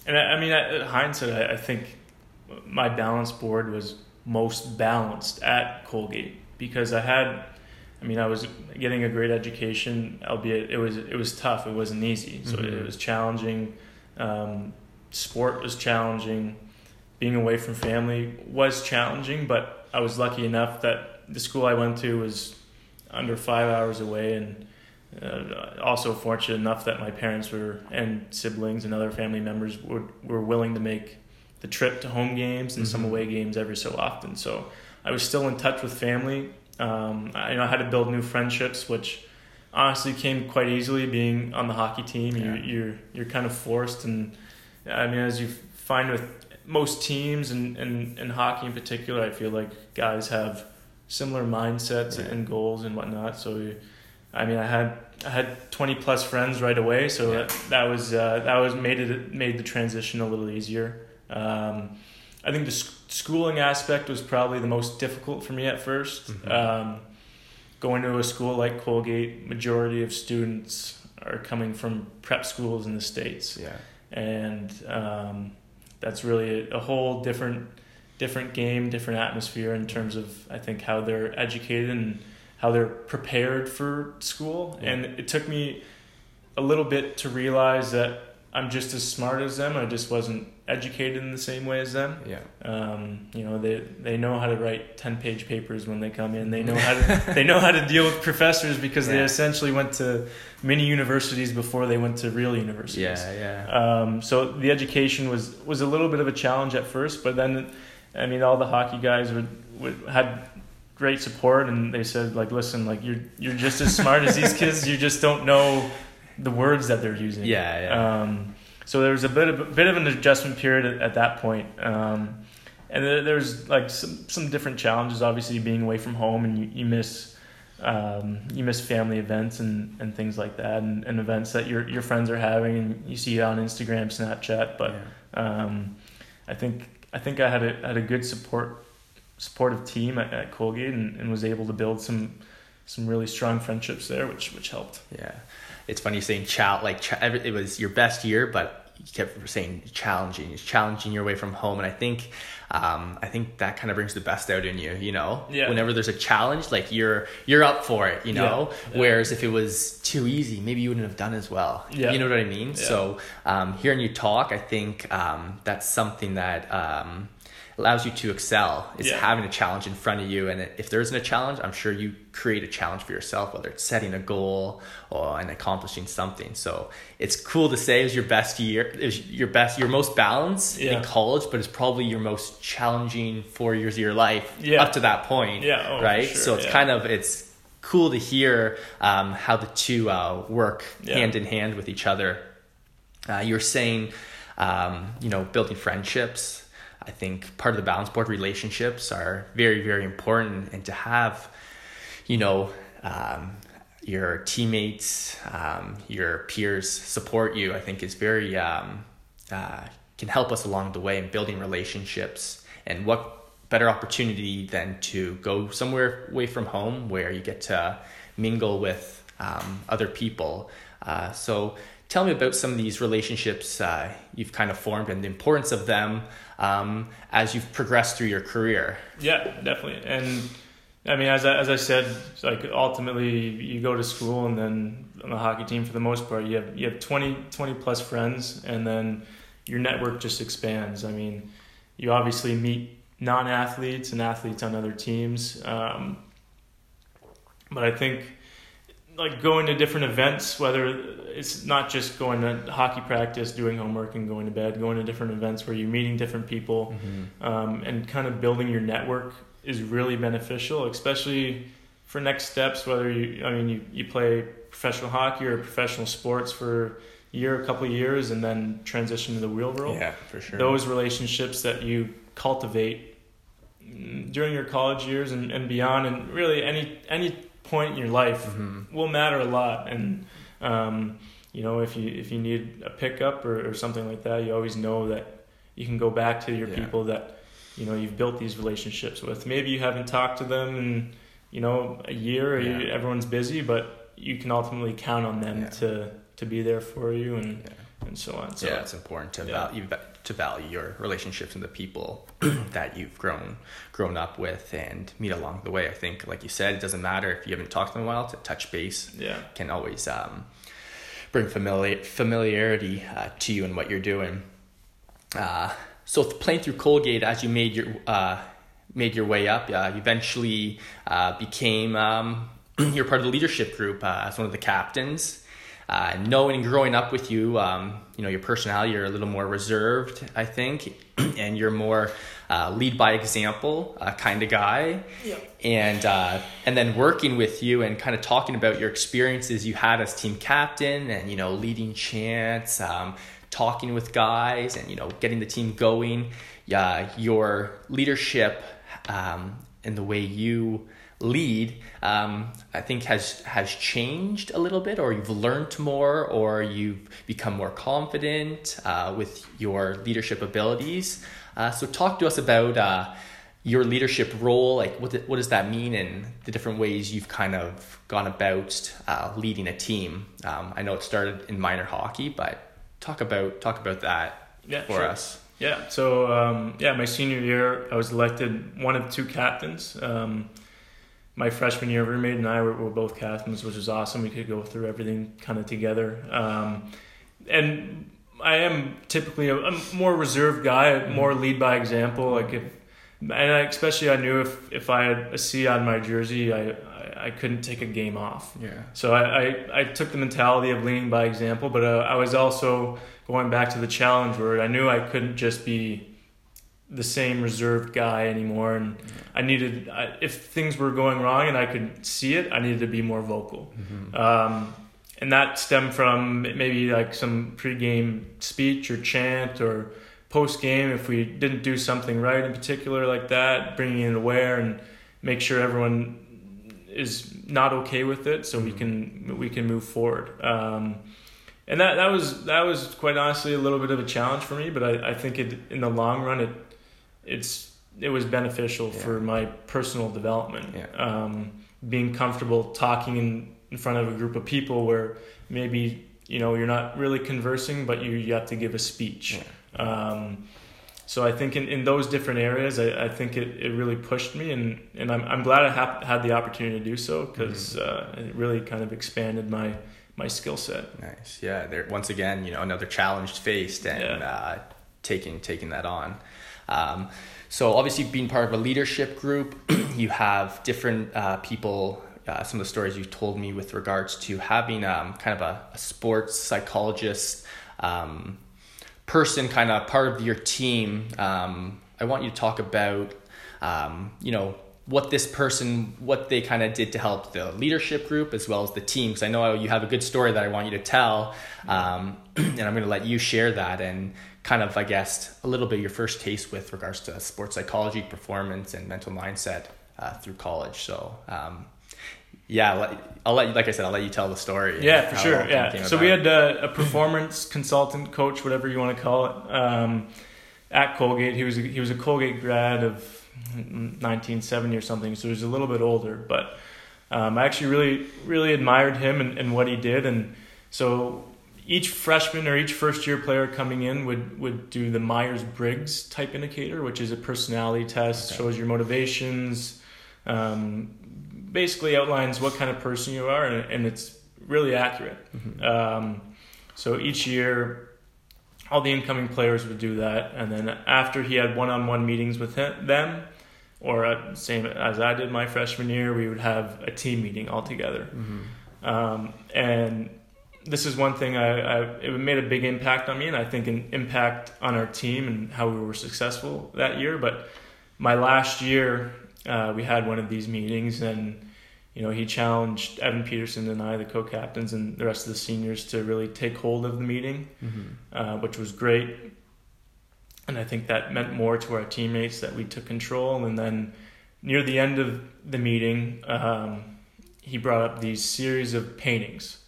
and I, I mean, at hindsight, I, I think my balance board was most balanced at Colgate because I had, I mean, I was getting a great education, albeit it was it was tough. It wasn't easy, so Mhm. it was challenging. Um, sport was challenging. Being away from family was challenging, but I was lucky enough that the school I went to was under five hours away, and uh, also fortunate enough that my parents were and siblings and other family members were, were willing to make the trip to home games and some Mhm. away games every so often. So I was still in touch with family. Um, I, you know, I had to build new friendships, which honestly came quite easily. Being on the hockey team, Yeah. you, you're you're kind of forced, and I mean, as you find with most teams and, and, and hockey in particular, I feel like guys have similar mindsets Right. and goals and whatnot. So, I mean, I had I had twenty plus friends right away, so Yeah. that, that was uh, that was made it made the transition a little easier. Um, I think the sc- schooling aspect was probably the most difficult for me at 1st Mhm. Um, going to a school like Colgate, majority of students are coming from prep schools in the states Yeah. and um, that's really a, a whole different different game, different atmosphere in terms of I think how they're educated and how they're prepared for school. Yeah. And it took me a little bit to realize that I'm just as smart as them. I just wasn't educated in the same way as them. Yeah. Um, you know, they they know how to write ten page papers when they come in. They know how to they know how to deal with professors because they essentially went to many universities before they went to real universities. Yeah. Yeah. Um, so the education was was a little bit of a challenge at first, but then, I mean, all the hockey guys would, would had great support, and they said like, listen, like you're you're just as smart as these kids. You just don't know the words that they're using. Yeah, yeah. Um, so there was a bit of a bit of an adjustment period at, at that point. Um, and there's like some some different challenges. Obviously, being away from home, and you, you miss um, you miss family events and, and things like that, and, and events that your your friends are having, and you see it on Instagram, Snapchat. But Yeah. um, I think I think I had a had a good support supportive team at, at Colgate and, and was able to build some some really strong friendships there, which which helped. Yeah, it's funny saying child like ch- it was your best year, but you kept saying challenging, it's challenging your way from home, and I think, um, I think that kind of brings the best out in you. You know, yeah. whenever there's a challenge, like you're you're up for it. You know, yeah. Whereas if it was too easy, maybe you wouldn't have done as well. Yeah. you know what I mean. So um, hearing you talk, I think um, that's something that um, allows you to excel is yeah. having a challenge in front of you and if there isn't a challenge i'm sure you create a challenge for yourself whether it's setting a goal or and accomplishing something so it's cool to say was your best year is your best your most balanced yeah. in college but it's probably your most challenging four years of your life yeah. up to that point yeah oh, right sure. so it's kind of it's cool to hear um, how the two uh, work hand in hand with each other uh, you're saying um, you know building friendships I think part of the balance board relationships are very, very important. And to have, you know, um, your teammates, um, your peers support you, I think is very, um, uh, can help us along the way in building relationships. And what better opportunity than to go somewhere away from home where you get to mingle with um, other people. Uh, so tell me about some of these relationships uh, you've kind of formed and the importance of them um, as you've progressed through your career. Yeah, definitely. And I mean, as I, as I said, like ultimately you go to school and then on the hockey team for the most part, you have, you have 20, 20 plus friends and then your network just expands. I mean, you obviously meet non-athletes and athletes on other teams. Um, but I think like going to different events, whether it's not just going to hockey practice, doing homework, and going to bed, going to different events where you're meeting different people, mm-hmm. um, and kind of building your network is really beneficial, especially for next steps. Whether you, I mean, you, you play professional hockey or professional sports for a year, a couple of years, and then transition to the real world. Yeah, for sure. Those relationships that you cultivate during your college years and, and beyond, and really any any point in your life mm-hmm. will matter a lot. And um, you know, if you if you need a pickup or, or something like that, you always know that you can go back to your yeah. people that you know you've built these relationships with. Maybe you haven't talked to them in you know a year. Yeah. You, everyone's busy, but you can ultimately count on them yeah. to to be there for you and and so on. So yeah, it's important to value to value your relationships and the people that you've grown grown up with and meet along the way. I think, like you said, it doesn't matter if you haven't talked in a while. To touch base, yeah, can always um, bring familiar familiarity uh, to you and what you're doing. Uh, so playing through Colgate as you made your uh, made your way up, uh, you eventually uh, became um, you're part of the leadership group uh, as one of the captains uh, knowing and growing up with you, um, you know, your personality, you're a little more reserved, I think, and you're more uh, lead by example uh, kind of guy. Yeah. And uh, and then working with you and kind of talking about your experiences you had as team captain and you know leading chants, um, talking with guys, and you know getting the team going. Yeah, your leadership um, and the way you lead, um, I think has has changed a little bit, or you've learned more, or you've become more confident uh, with your leadership abilities. Uh, so, talk to us about uh, your leadership role. Like, what what does that mean, and the different ways you've kind of gone about uh, leading a team. Um, I know it started in minor hockey, but talk about talk about that yeah, for sure. us. Yeah. So um, yeah, my senior year, I was elected one of two captains. Um, my freshman year roommate and I were, were, both captains, which was awesome. We could go through everything kind of together. Um, and I am typically a, a, more reserved guy, more lead by example. Like if, and I, especially I knew if, if I had a C on my jersey, I, I, I couldn't take a game off. Yeah. So I, I, I took the mentality of leading by example, but uh, I was also going back to the challenge where I knew I couldn't just be the same reserved guy anymore and i needed I, if things were going wrong and i could see it i needed to be more vocal mm-hmm. um, and that stemmed from maybe like some pregame speech or chant or post game if we didn't do something right in particular like that bringing it aware and make sure everyone is not okay with it so mm-hmm. we can we can move forward um, and that, that was that was quite honestly a little bit of a challenge for me but I, I think it in the long run it it's it was beneficial Yeah. for my personal development. Yeah. Um, being comfortable talking in, in front of a group of people where maybe you know you're not really conversing, but you you have to give a speech. Um, so I think in, in those different areas, I, I think it, it really pushed me, and, and I'm, I'm glad I ha- had the opportunity to do so because uh, it really kind of expanded my my skill set. Nice. Yeah. There once again, you know, another challenge faced and Yeah. uh, taking taking that on. Um, so obviously, being part of a leadership group, you have different uh, people. Uh, some of the stories you've told me with regards to having um, kind of a, a sports psychologist um, person, kind of part of your team. Um, I want you to talk about, um, you know, what this person, what they kind of did to help the leadership group as well as the team. Because I know you have a good story that I want you to tell, um, and I'm going to let you share that and kind of, I guess, a little bit your first taste with regards to sports psychology, performance, and mental mindset uh, through college. So. Um, yeah, let- I'll let you. Like I said, I'll let you tell the story. Yeah, for how it all sure. Yeah. So we had uh, a performance consultant coach, whatever you want to call it, um, at Colgate. He was a, he was a Colgate grad of 1970 or something, so he was a little bit older. But um, I actually really really admired him and, and what he did, and so each freshman or each first year player coming in would would do the Myers Briggs type indicator, which is a personality test, Okay. shows your motivations. Um, basically outlines what kind of person you are, and, and it's really accurate. Mhm. Um, so each year, all the incoming players would do that, and then after he had one-on-one meetings with him, them, or uh, same as I did my freshman year, we would have a team meeting all together. Mhm. Um, and this is one thing I, I it made a big impact on me, and I think an impact on our team and how we were successful that year. But my last year, uh, we had one of these meetings, and you know he challenged Evan Peterson and I, the co-captains, and the rest of the seniors to really take hold of the meeting, Mhm. uh, which was great. And I think that meant more to our teammates that we took control. And then near the end of the meeting, um, he brought up these series of paintings.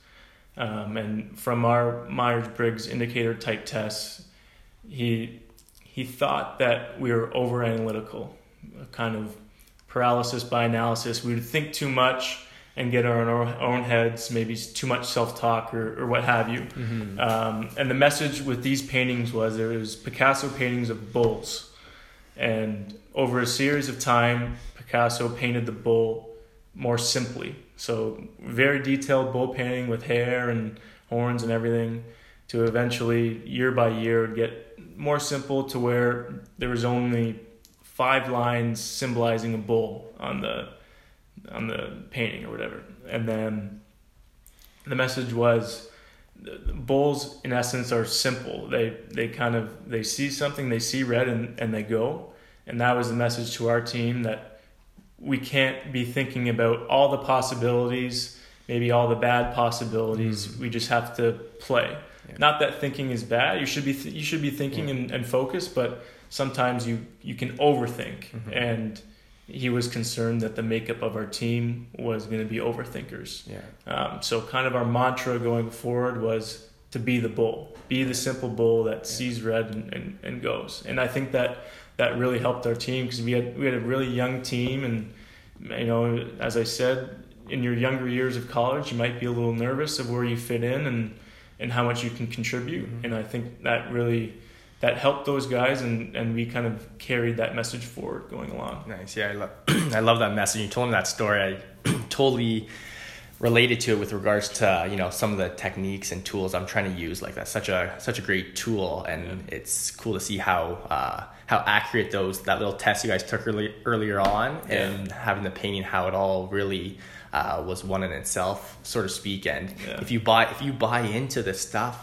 Um, and from our Myers Briggs indicator type tests, he he thought that we were over analytical, kind of paralysis by analysis. We would think too much and get our own, heads, maybe too much self talk or, or what have you. Mhm. Um, and the message with these paintings was there was Picasso paintings of bulls, and over a series of time, Picasso painted the bull more simply. So very detailed bull painting with hair and horns and everything, to eventually year by year get more simple to where there was only five lines symbolizing a bull on the on the painting or whatever, and then the message was bulls in essence are simple. They they kind of they see something they see red and, and they go. And that was the message to our team that we can't be thinking about all the possibilities maybe all the bad possibilities Mm. we just have to play Yeah. not that thinking is bad you should be th- you should be thinking Yeah. and, and focus but sometimes you you can overthink Mhm. and he was concerned that the makeup of our team was going to be overthinkers Yeah. um, so kind of our mantra going forward was to be the bull, be the simple bull that sees red and, and, and goes. And I think that that really helped our team because we had we had a really young team, and you know, as I said, in your younger years of college, you might be a little nervous of where you fit in and and how much you can contribute. Mhm. And I think that really that helped those guys, and and we kind of carried that message forward going along. Nice. Yeah, I love I love that message. You told me that story. I totally related to it with regards to you know some of the techniques and tools I'm trying to use. Like that's such a such a great tool, and it's cool to see how uh, how accurate those that little test you guys took early, earlier on, Yeah. and having the painting how it all really. Uh, was one in itself, so to speak, and Yeah. if you buy if you buy into this stuff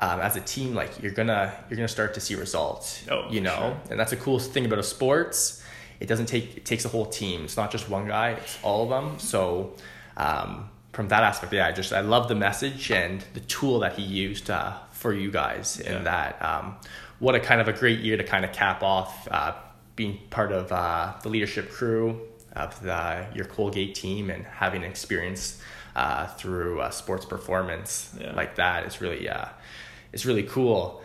um, as a team, like you're gonna you're gonna start to see results. Oh, you know, sure. and that's the coolest thing about a sports. It doesn't take it takes a whole team. It's not just one guy. It's all of them. So um, from that aspect, yeah, I just I love the message and the tool that he used uh, for you guys. Yeah. And that um, what a kind of a great year to kind of cap off uh, being part of uh, the leadership crew of the, your Colgate team and having experience uh, through uh, sports performance Yeah. like that is really uh, is really cool.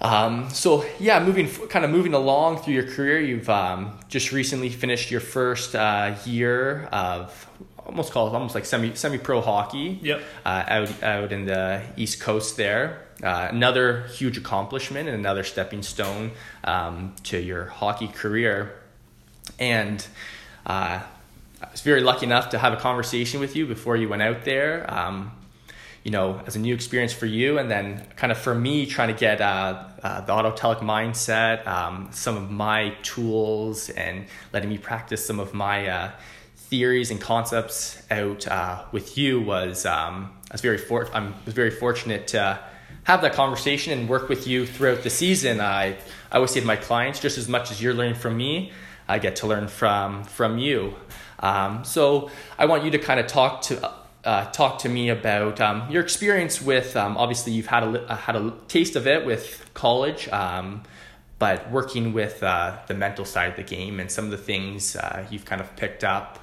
Um, so yeah, moving kind of moving along through your career, you've um, just recently finished your first uh, year of almost called almost like semi semi pro hockey. Yep. Uh, out out in the East Coast there. Uh, another huge accomplishment and another stepping stone um, to your hockey career. And uh, I was very lucky enough to have a conversation with you before you went out there. Um, you know, as a new experience for you, and then kind of for me, trying to get uh, uh, the Autotelic mindset, um, some of my tools, and letting me practice some of my uh, theories and concepts out uh, with you was um, I was very for- I was very fortunate to have that conversation and work with you throughout the season. I I always say to my clients, just as much as you're learning from me, I get to learn from from you. Um, so I want you to kind of talk to uh, talk to me about um, your experience with. Um, obviously, you've had a had a taste of it with college, um, but working with uh, the mental side of the game and some of the things uh, you've kind of picked up,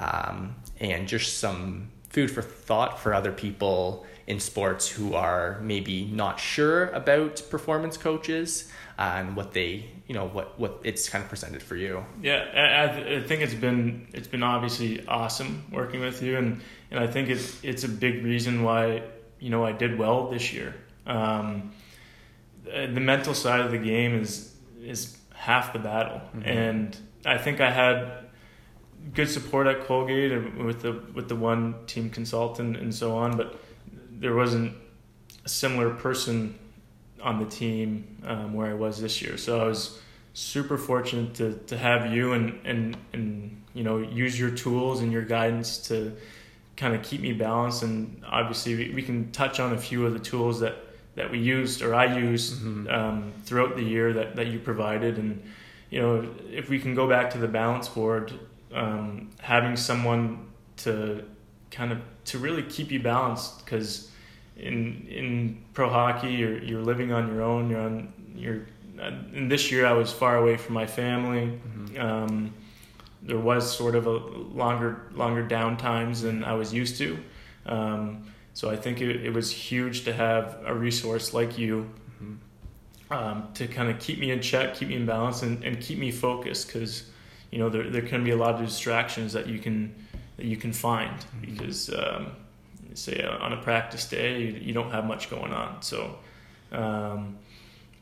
um, and just some food for thought for other people in sports who are maybe not sure about performance coaches and what they you know what what it's kind of presented for you. Yeah I, I think it's been it's been obviously awesome working with you and and I think it's it's a big reason why you know I did well this year. Um, the mental side of the game is is half the battle. Mm-hmm. and I think I had good support at Colgate and with the with the one team consultant and so on but there wasn't a similar person on the team um, where I was this year. So I was super fortunate to, to have you and, and, and, you know, use your tools and your guidance to kind of keep me balanced. And obviously we, we can touch on a few of the tools that, that we used or I used mm-hmm. um, throughout the year that, that you provided. And, you know, if we can go back to the balance board, um, having someone to kind of to really keep you balanced because in in pro hockey, you're you're living on your own. You're on you're. And this year, I was far away from my family. Mm-hmm. Um, there was sort of a longer longer down times than I was used to. Um, so I think it, it, was huge to have a resource like you mm-hmm. um, to kind of keep me in check, keep me in balance, and, and keep me focused because you know there there can be a lot of distractions that you can that you can find mm-hmm. because um, say uh, on a practice day, you, you don't have much going on. So, um,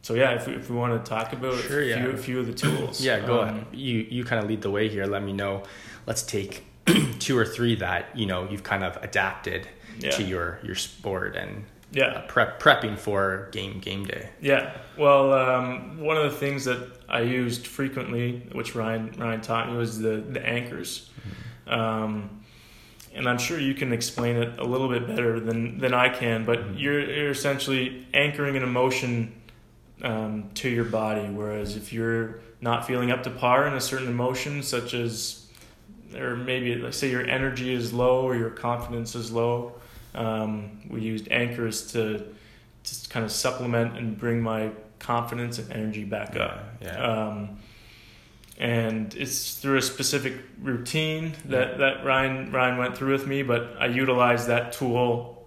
so yeah, if we, if we want to talk about sure, a, few, yeah. a few of the tools, yeah, go um, ahead. You you kind of lead the way here. Let me know. Let's take two or three that you know you've kind of adapted yeah. to your your sport and yeah uh, prep prepping for game game day. Yeah, well, um, one of the things that I used frequently, which Ryan Ryan taught me, was the the anchors. Mm-hmm. Um, and I'm sure you can explain it a little bit better than, than I can, but mm-hmm. you're, you're essentially anchoring an emotion um, to your body. Whereas if you're not feeling up to par in a certain emotion, such as, or maybe let's say your energy is low or your confidence is low, um, we used anchors to just kind of supplement and bring my confidence and energy back up. Yeah. Um, and it's through a specific routine that, yeah. that Ryan Ryan went through with me. But I utilize that tool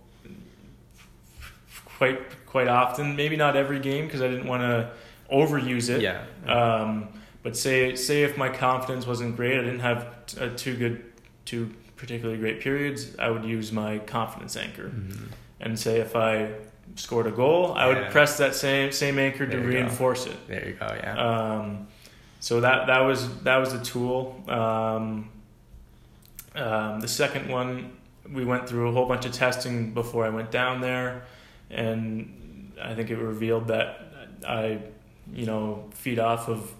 quite quite often. Maybe not every game because I didn't want to overuse it. Yeah. Um, but say say if my confidence wasn't great, I didn't have uh, two good two particularly great periods. I would use my confidence anchor, mm-hmm. and say if I scored a goal, I would press that same same anchor there to reinforce go. it. There you go. Yeah. Um, so that that was that was a tool. Um, um, the second one, we went through a whole bunch of testing before I went down there, and I think it revealed that I, you know, feed off of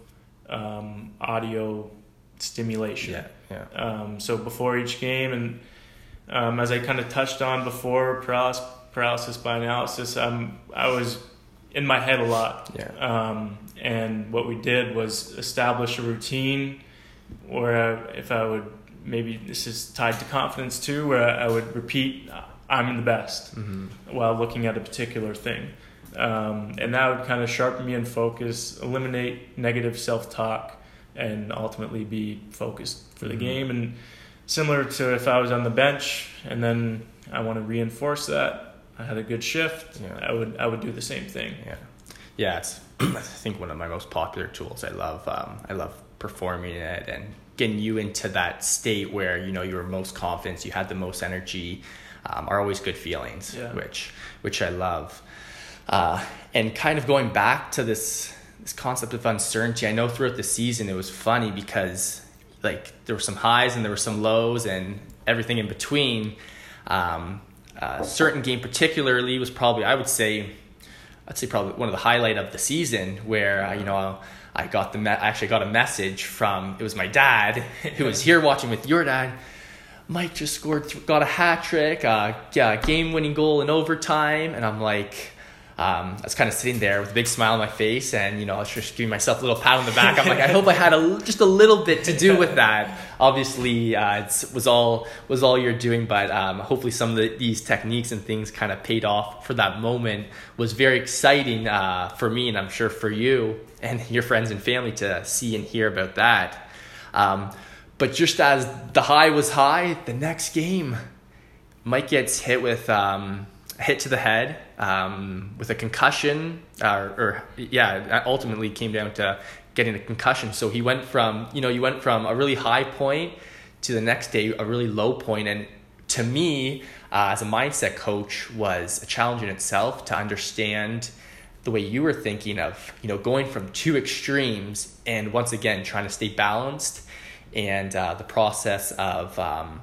um, audio stimulation. Yeah, yeah. Um, so before each game, and um, as I kind of touched on before, paralysis, paralysis by analysis, um, I was in my head a lot. Yeah. Um, and what we did was establish a routine where I, if I would maybe this is tied to confidence too, where I would repeat I'm the best mm-hmm. while looking at a particular thing. Um, and that would kind of sharpen me in focus, eliminate negative self talk, and ultimately be focused for the mm-hmm. game. And similar to if I was on the bench and then I want to reinforce that, I had a good shift, yeah. I would I would do the same thing. Yeah yeah, it's I think one of my most popular tools. I love um, I love performing it and getting you into that state where you know you were most confident, you had the most energy, um, are always good feelings, Yeah. which which I love. Uh, and kind of going back to this this concept of uncertainty, I know throughout the season it was funny because like there were some highs and there were some lows and everything in between. Um, a certain game particularly was probably I would say I'd say probably one of the highlight of the season where uh, you know I got the me- I actually got a message from it was my dad who was here watching with your dad. Mike just scored, got a hat trick, uh, yeah, game winning goal in overtime, and I'm like. Um, I was kind of sitting there with a big smile on my face, and you know, I was just giving myself a little pat on the back. I'm like, I hope I had a, just a little bit to do with that. Obviously, uh, it was all was all you're doing, but um, hopefully, some of the, these techniques and things kind of paid off for that moment. Was very exciting uh, for me, and I'm sure for you and your friends and family to see and hear about that. Um, but just as the high was high, the next game, Mike gets hit with um, hit to the head um, with a concussion, uh, or yeah, ultimately came down to getting a concussion. So he went from you know you went from a really high point to the next day a really low point, and to me uh, as a mindset coach was a challenge in itself to understand the way you were thinking of you know going from two extremes and once again trying to stay balanced and uh, the process of um,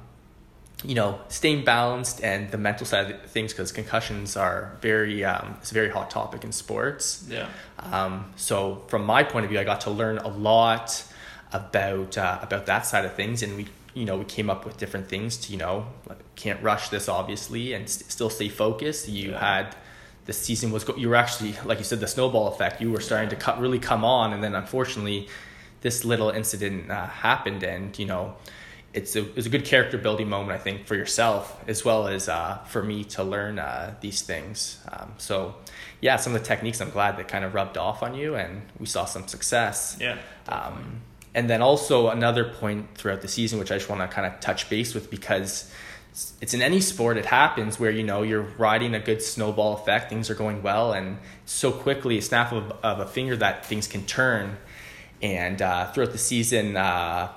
you know staying balanced and the mental side of things because concussions are very um, it's a very hot topic in sports Yeah. um, so from my point of view, I got to learn a lot about uh, about that side of things, and we you know we came up with different things to you know like, can't rush this obviously and st- still stay focused. You Yeah. had the season was go- you were actually like you said the snowball effect. You were starting to cut really come on, and then unfortunately, this little incident uh, happened, and you know. It's a, it's a good character building moment, I think, for yourself as well as uh, for me to learn uh, these things. Um, so, yeah, some of the techniques I'm glad that kind of rubbed off on you, and we saw some success. Yeah. Um, and then also another point throughout the season, which I just want to kind of touch base with because it's- in any sport, it happens where, you know, you're riding a good snowball effect, things are going well, and so quickly, a snap of, of a finger that things can turn. And uh, throughout the season, uh,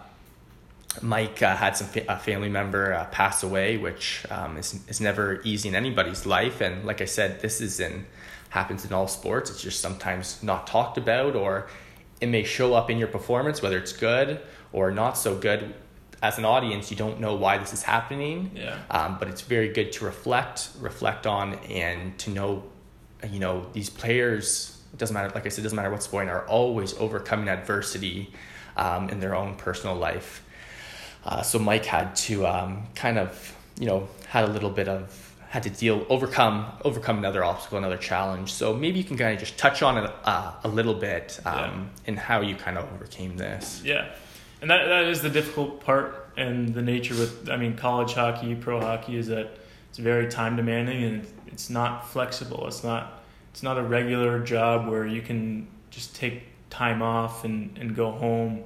Mike uh, had some fa- a family member uh, pass away, which um, is is never easy in anybody's life. And like I said, this is in happens in all sports. It's just sometimes not talked about, or it may show up in your performance, whether it's good or not so good. As an audience, you don't know why this is happening. Yeah. Um, but it's very good to reflect, reflect on, and to know, you know, these players. It doesn't matter. Like I said, it doesn't matter what sport, are always overcoming adversity um, in their own personal life. Uh, so Mike had to um, kind of, you know, had a little bit of had to deal overcome overcome another obstacle, another challenge. So maybe you can kind of just touch on it uh, a little bit um, in how you kind of overcame this. Yeah, and that that is the difficult part and the nature with I mean college hockey, pro hockey is that it's very time demanding and it's not flexible. It's not it's not a regular job where you can just take time off and, and go home.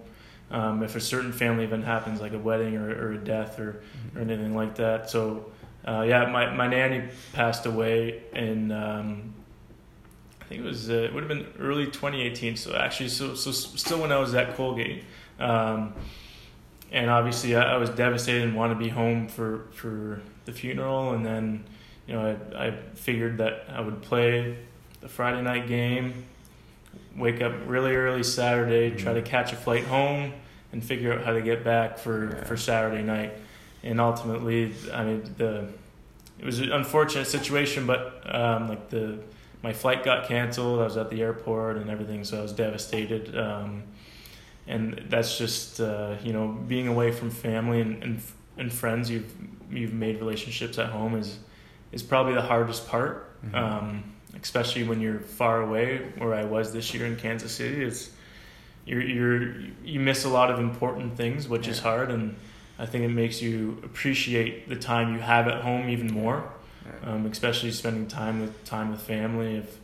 Um, if a certain family event happens, like a wedding or, or a death or, or anything like that. So, uh, yeah, my, my nanny passed away in, um, I think it was, uh, it would have been early 2018. So, actually, so, so still when I was at Colgate. Um, and obviously, I, I was devastated and wanted to be home for, for the funeral. And then, you know, I, I figured that I would play the Friday night game, wake up really early Saturday, try to catch a flight home, and figure out how to get back for, Yeah. for Saturday night. And ultimately, I mean, the it was an unfortunate situation, but um, like the my flight got canceled. I was at the airport and everything, so I was devastated. Um, and that's just uh, you know being away from family and, and and friends you've you've made relationships at home is is probably the hardest part. Mhm. Um, especially when you're far away, where I was this year in Kansas City. It's you're you're you miss a lot of important things, which is hard, and I think it makes you appreciate the time you have at home even more. Yeah. Um, especially spending time with time with family. If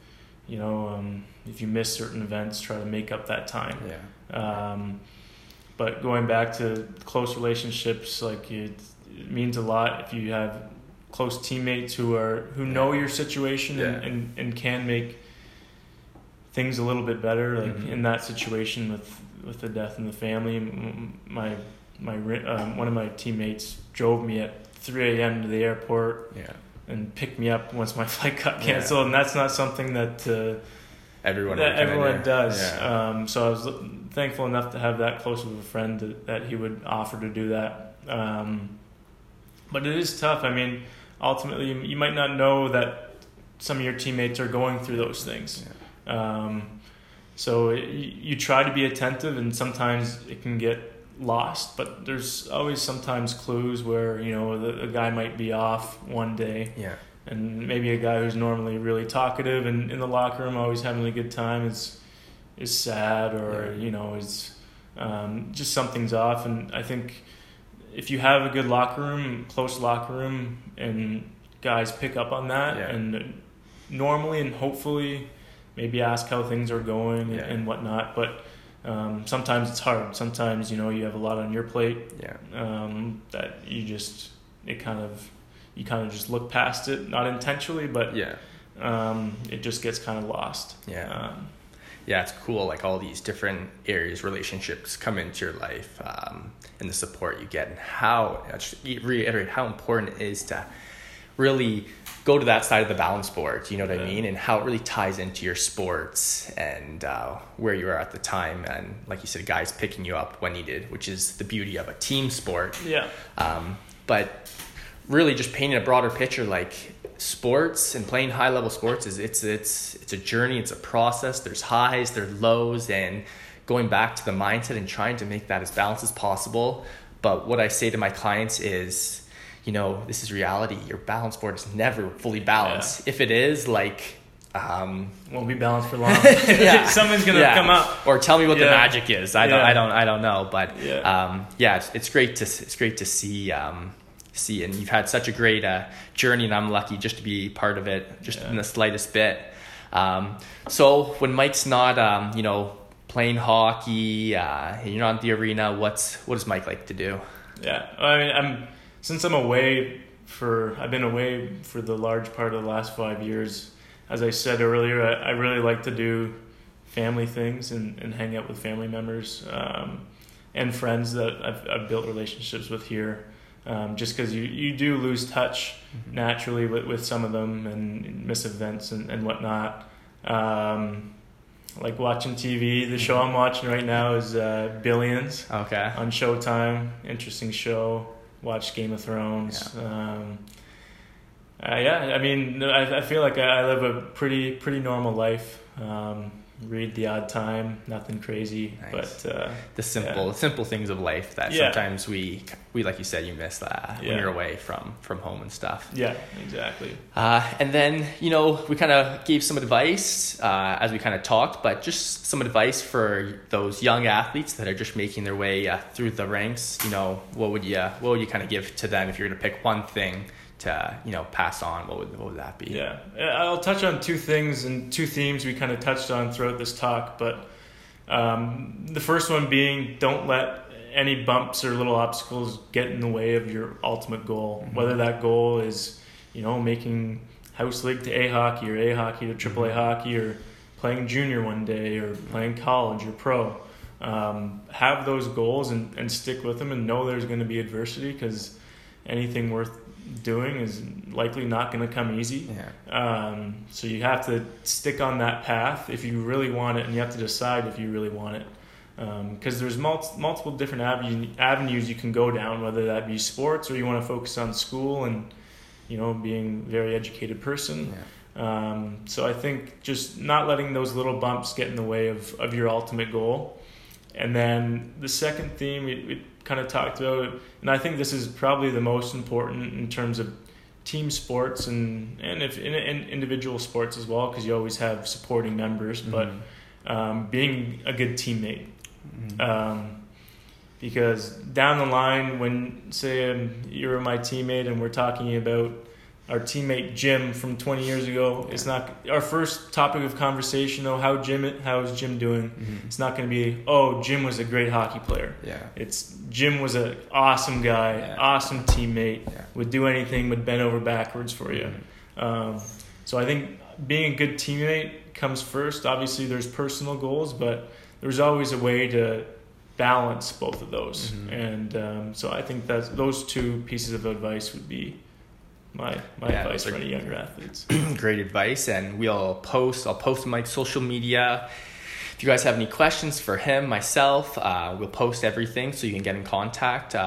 you know um, if you miss certain events, try to make up that time. Yeah. Um, but going back to close relationships, like it, it means a lot if you have close teammates who are who know your situation Yeah. and, and, and can make things a little bit better. Like Mhm. in that situation with with the death in the family, my my um, one of my teammates drove me at 3 a.m. to the airport Yeah. and picked me up once my flight got Yeah. canceled, and that's not something that. Uh, Everyone. that everyone do. does. Yeah. Um, so I was thankful enough to have that close of a friend that, that he would offer to do that. Um, but it is tough. I mean, ultimately, you, might not know that some of your teammates are going through those things. Um, so it, you, you try to be attentive, and sometimes it can get lost. But there's always sometimes clues where you know the, a guy might be off one day, yeah. and maybe a guy who's normally really talkative and in the locker room always having a good time is is sad or Yeah. you know is um, just something's off and I think if you have a good locker room close locker room and guys pick up on that Yeah. and normally and hopefully maybe ask how things are going Yeah. and, and whatnot but um, sometimes it's hard sometimes you know you have a lot on your plate Yeah. um, that you just it kind of you kind of just look past it not intentionally but Yeah. um, it just gets kind of lost Yeah. um, yeah, it's cool. Like all these different areas, relationships come into your life, um, and the support you get, and how I just reiterate how important it is to really go to that side of the balance board. You know what I mean, and how it really ties into your sports and uh, where you are at the time, and like you said, guys picking you up when needed, which is the beauty of a team sport. yeah Um, but really, just painting a broader picture, like sports and playing high level sports is it's it's it's a journey, it's a process. There's highs, there's lows, and going back to the mindset and trying to make that as balanced as possible. But what I say to my clients is, you know, this is reality. Your balance board is never fully balanced. If it is, like. Um, won't be balanced for long yeah. someone's gonna Yeah. come up or tell me what the magic is. I don't, I don't, I don't know. But Yeah. um, yeah, it's, it's great to it's great to see um, see, and you've had such a great uh, journey, and I'm lucky just to be part of it, just Yeah. in the slightest bit. Um, so when Mike's not, um, you know, playing hockey, uh, you're not in the arena. What's what does Mike like to do? yeah I mean I'm since I'm away for I've been away for the large part of the last five years as I said earlier I, I really like to do family things and, and hang out with family members um, and friends that I've, I've built relationships with here um, just because you, you do lose touch naturally with, with some of them and miss events and, and whatnot. Um, like watching TV, the show I'm watching right now is uh, Billions Okay. on Showtime. Interesting show. Watch Game of Thrones. Um, uh, yeah, I mean, I, I feel like I, I live a pretty pretty normal life. Um, read the odd time, nothing crazy, Nice. but uh, The simple, Yeah. simple things of life that Yeah. sometimes we, we like you said, you miss that when you're away from from home and stuff. yeah, exactly. Uh, and then, you know, we kind of gave some advice uh, as we kind of talked, but just some advice for those young athletes that are just making their way uh, through the ranks. You know, what would you what would you kind of give to them if you're going to pick one thing to you know pass on? What would what would that be? Yeah, I'll touch on two things and two themes we kind of touched on throughout this talk. But um, the first one being don't let any bumps or little obstacles get in the way of your ultimate goal. Mhm. Whether that goal is, you know, making house league to A hockey or A hockey to triple A Mhm. hockey or playing junior one day or playing college or pro. Um, have those goals and, and stick with them and know there's going to be adversity because anything worth doing is likely not going to come easy. Yeah. Um, so you have to stick on that path if you really want it, and you have to decide if you really want it. Because there's mul- multiple different avenue- avenues you can go down, whether that be sports or you want to focus on school and you know being a very educated person. Yeah. Um, so I think just not letting those little bumps get in the way of, of your ultimate goal. And then the second theme we, we kind of talked about, and I think this is probably the most important in terms of team sports and and if in, in individual sports as well, because you always have supporting members, but Mhm. um, being a good teammate. Mhm. Um, because down the line, when say um, you're my teammate and we're talking about our teammate Jim from 20 years ago, it's not our first topic of conversation. Oh, how Jim? How's Jim doing? Mhm. It's not going to be oh Jim was a great hockey player. Yeah. It's Jim was an awesome guy, Yeah. awesome teammate, Yeah. would do anything, would bend over backwards for you. Mhm. Um, so I think being a good teammate comes first. Obviously, there's personal goals, but there's always a way to balance both of those. Mhm. And um, so I think that those two pieces of advice would be my my Yeah, advice for any younger athletes. Great advice, and we'll post. I'll post on my social media. If you guys have any questions for him, myself, uh, we'll post everything so you can get in contact. Uh,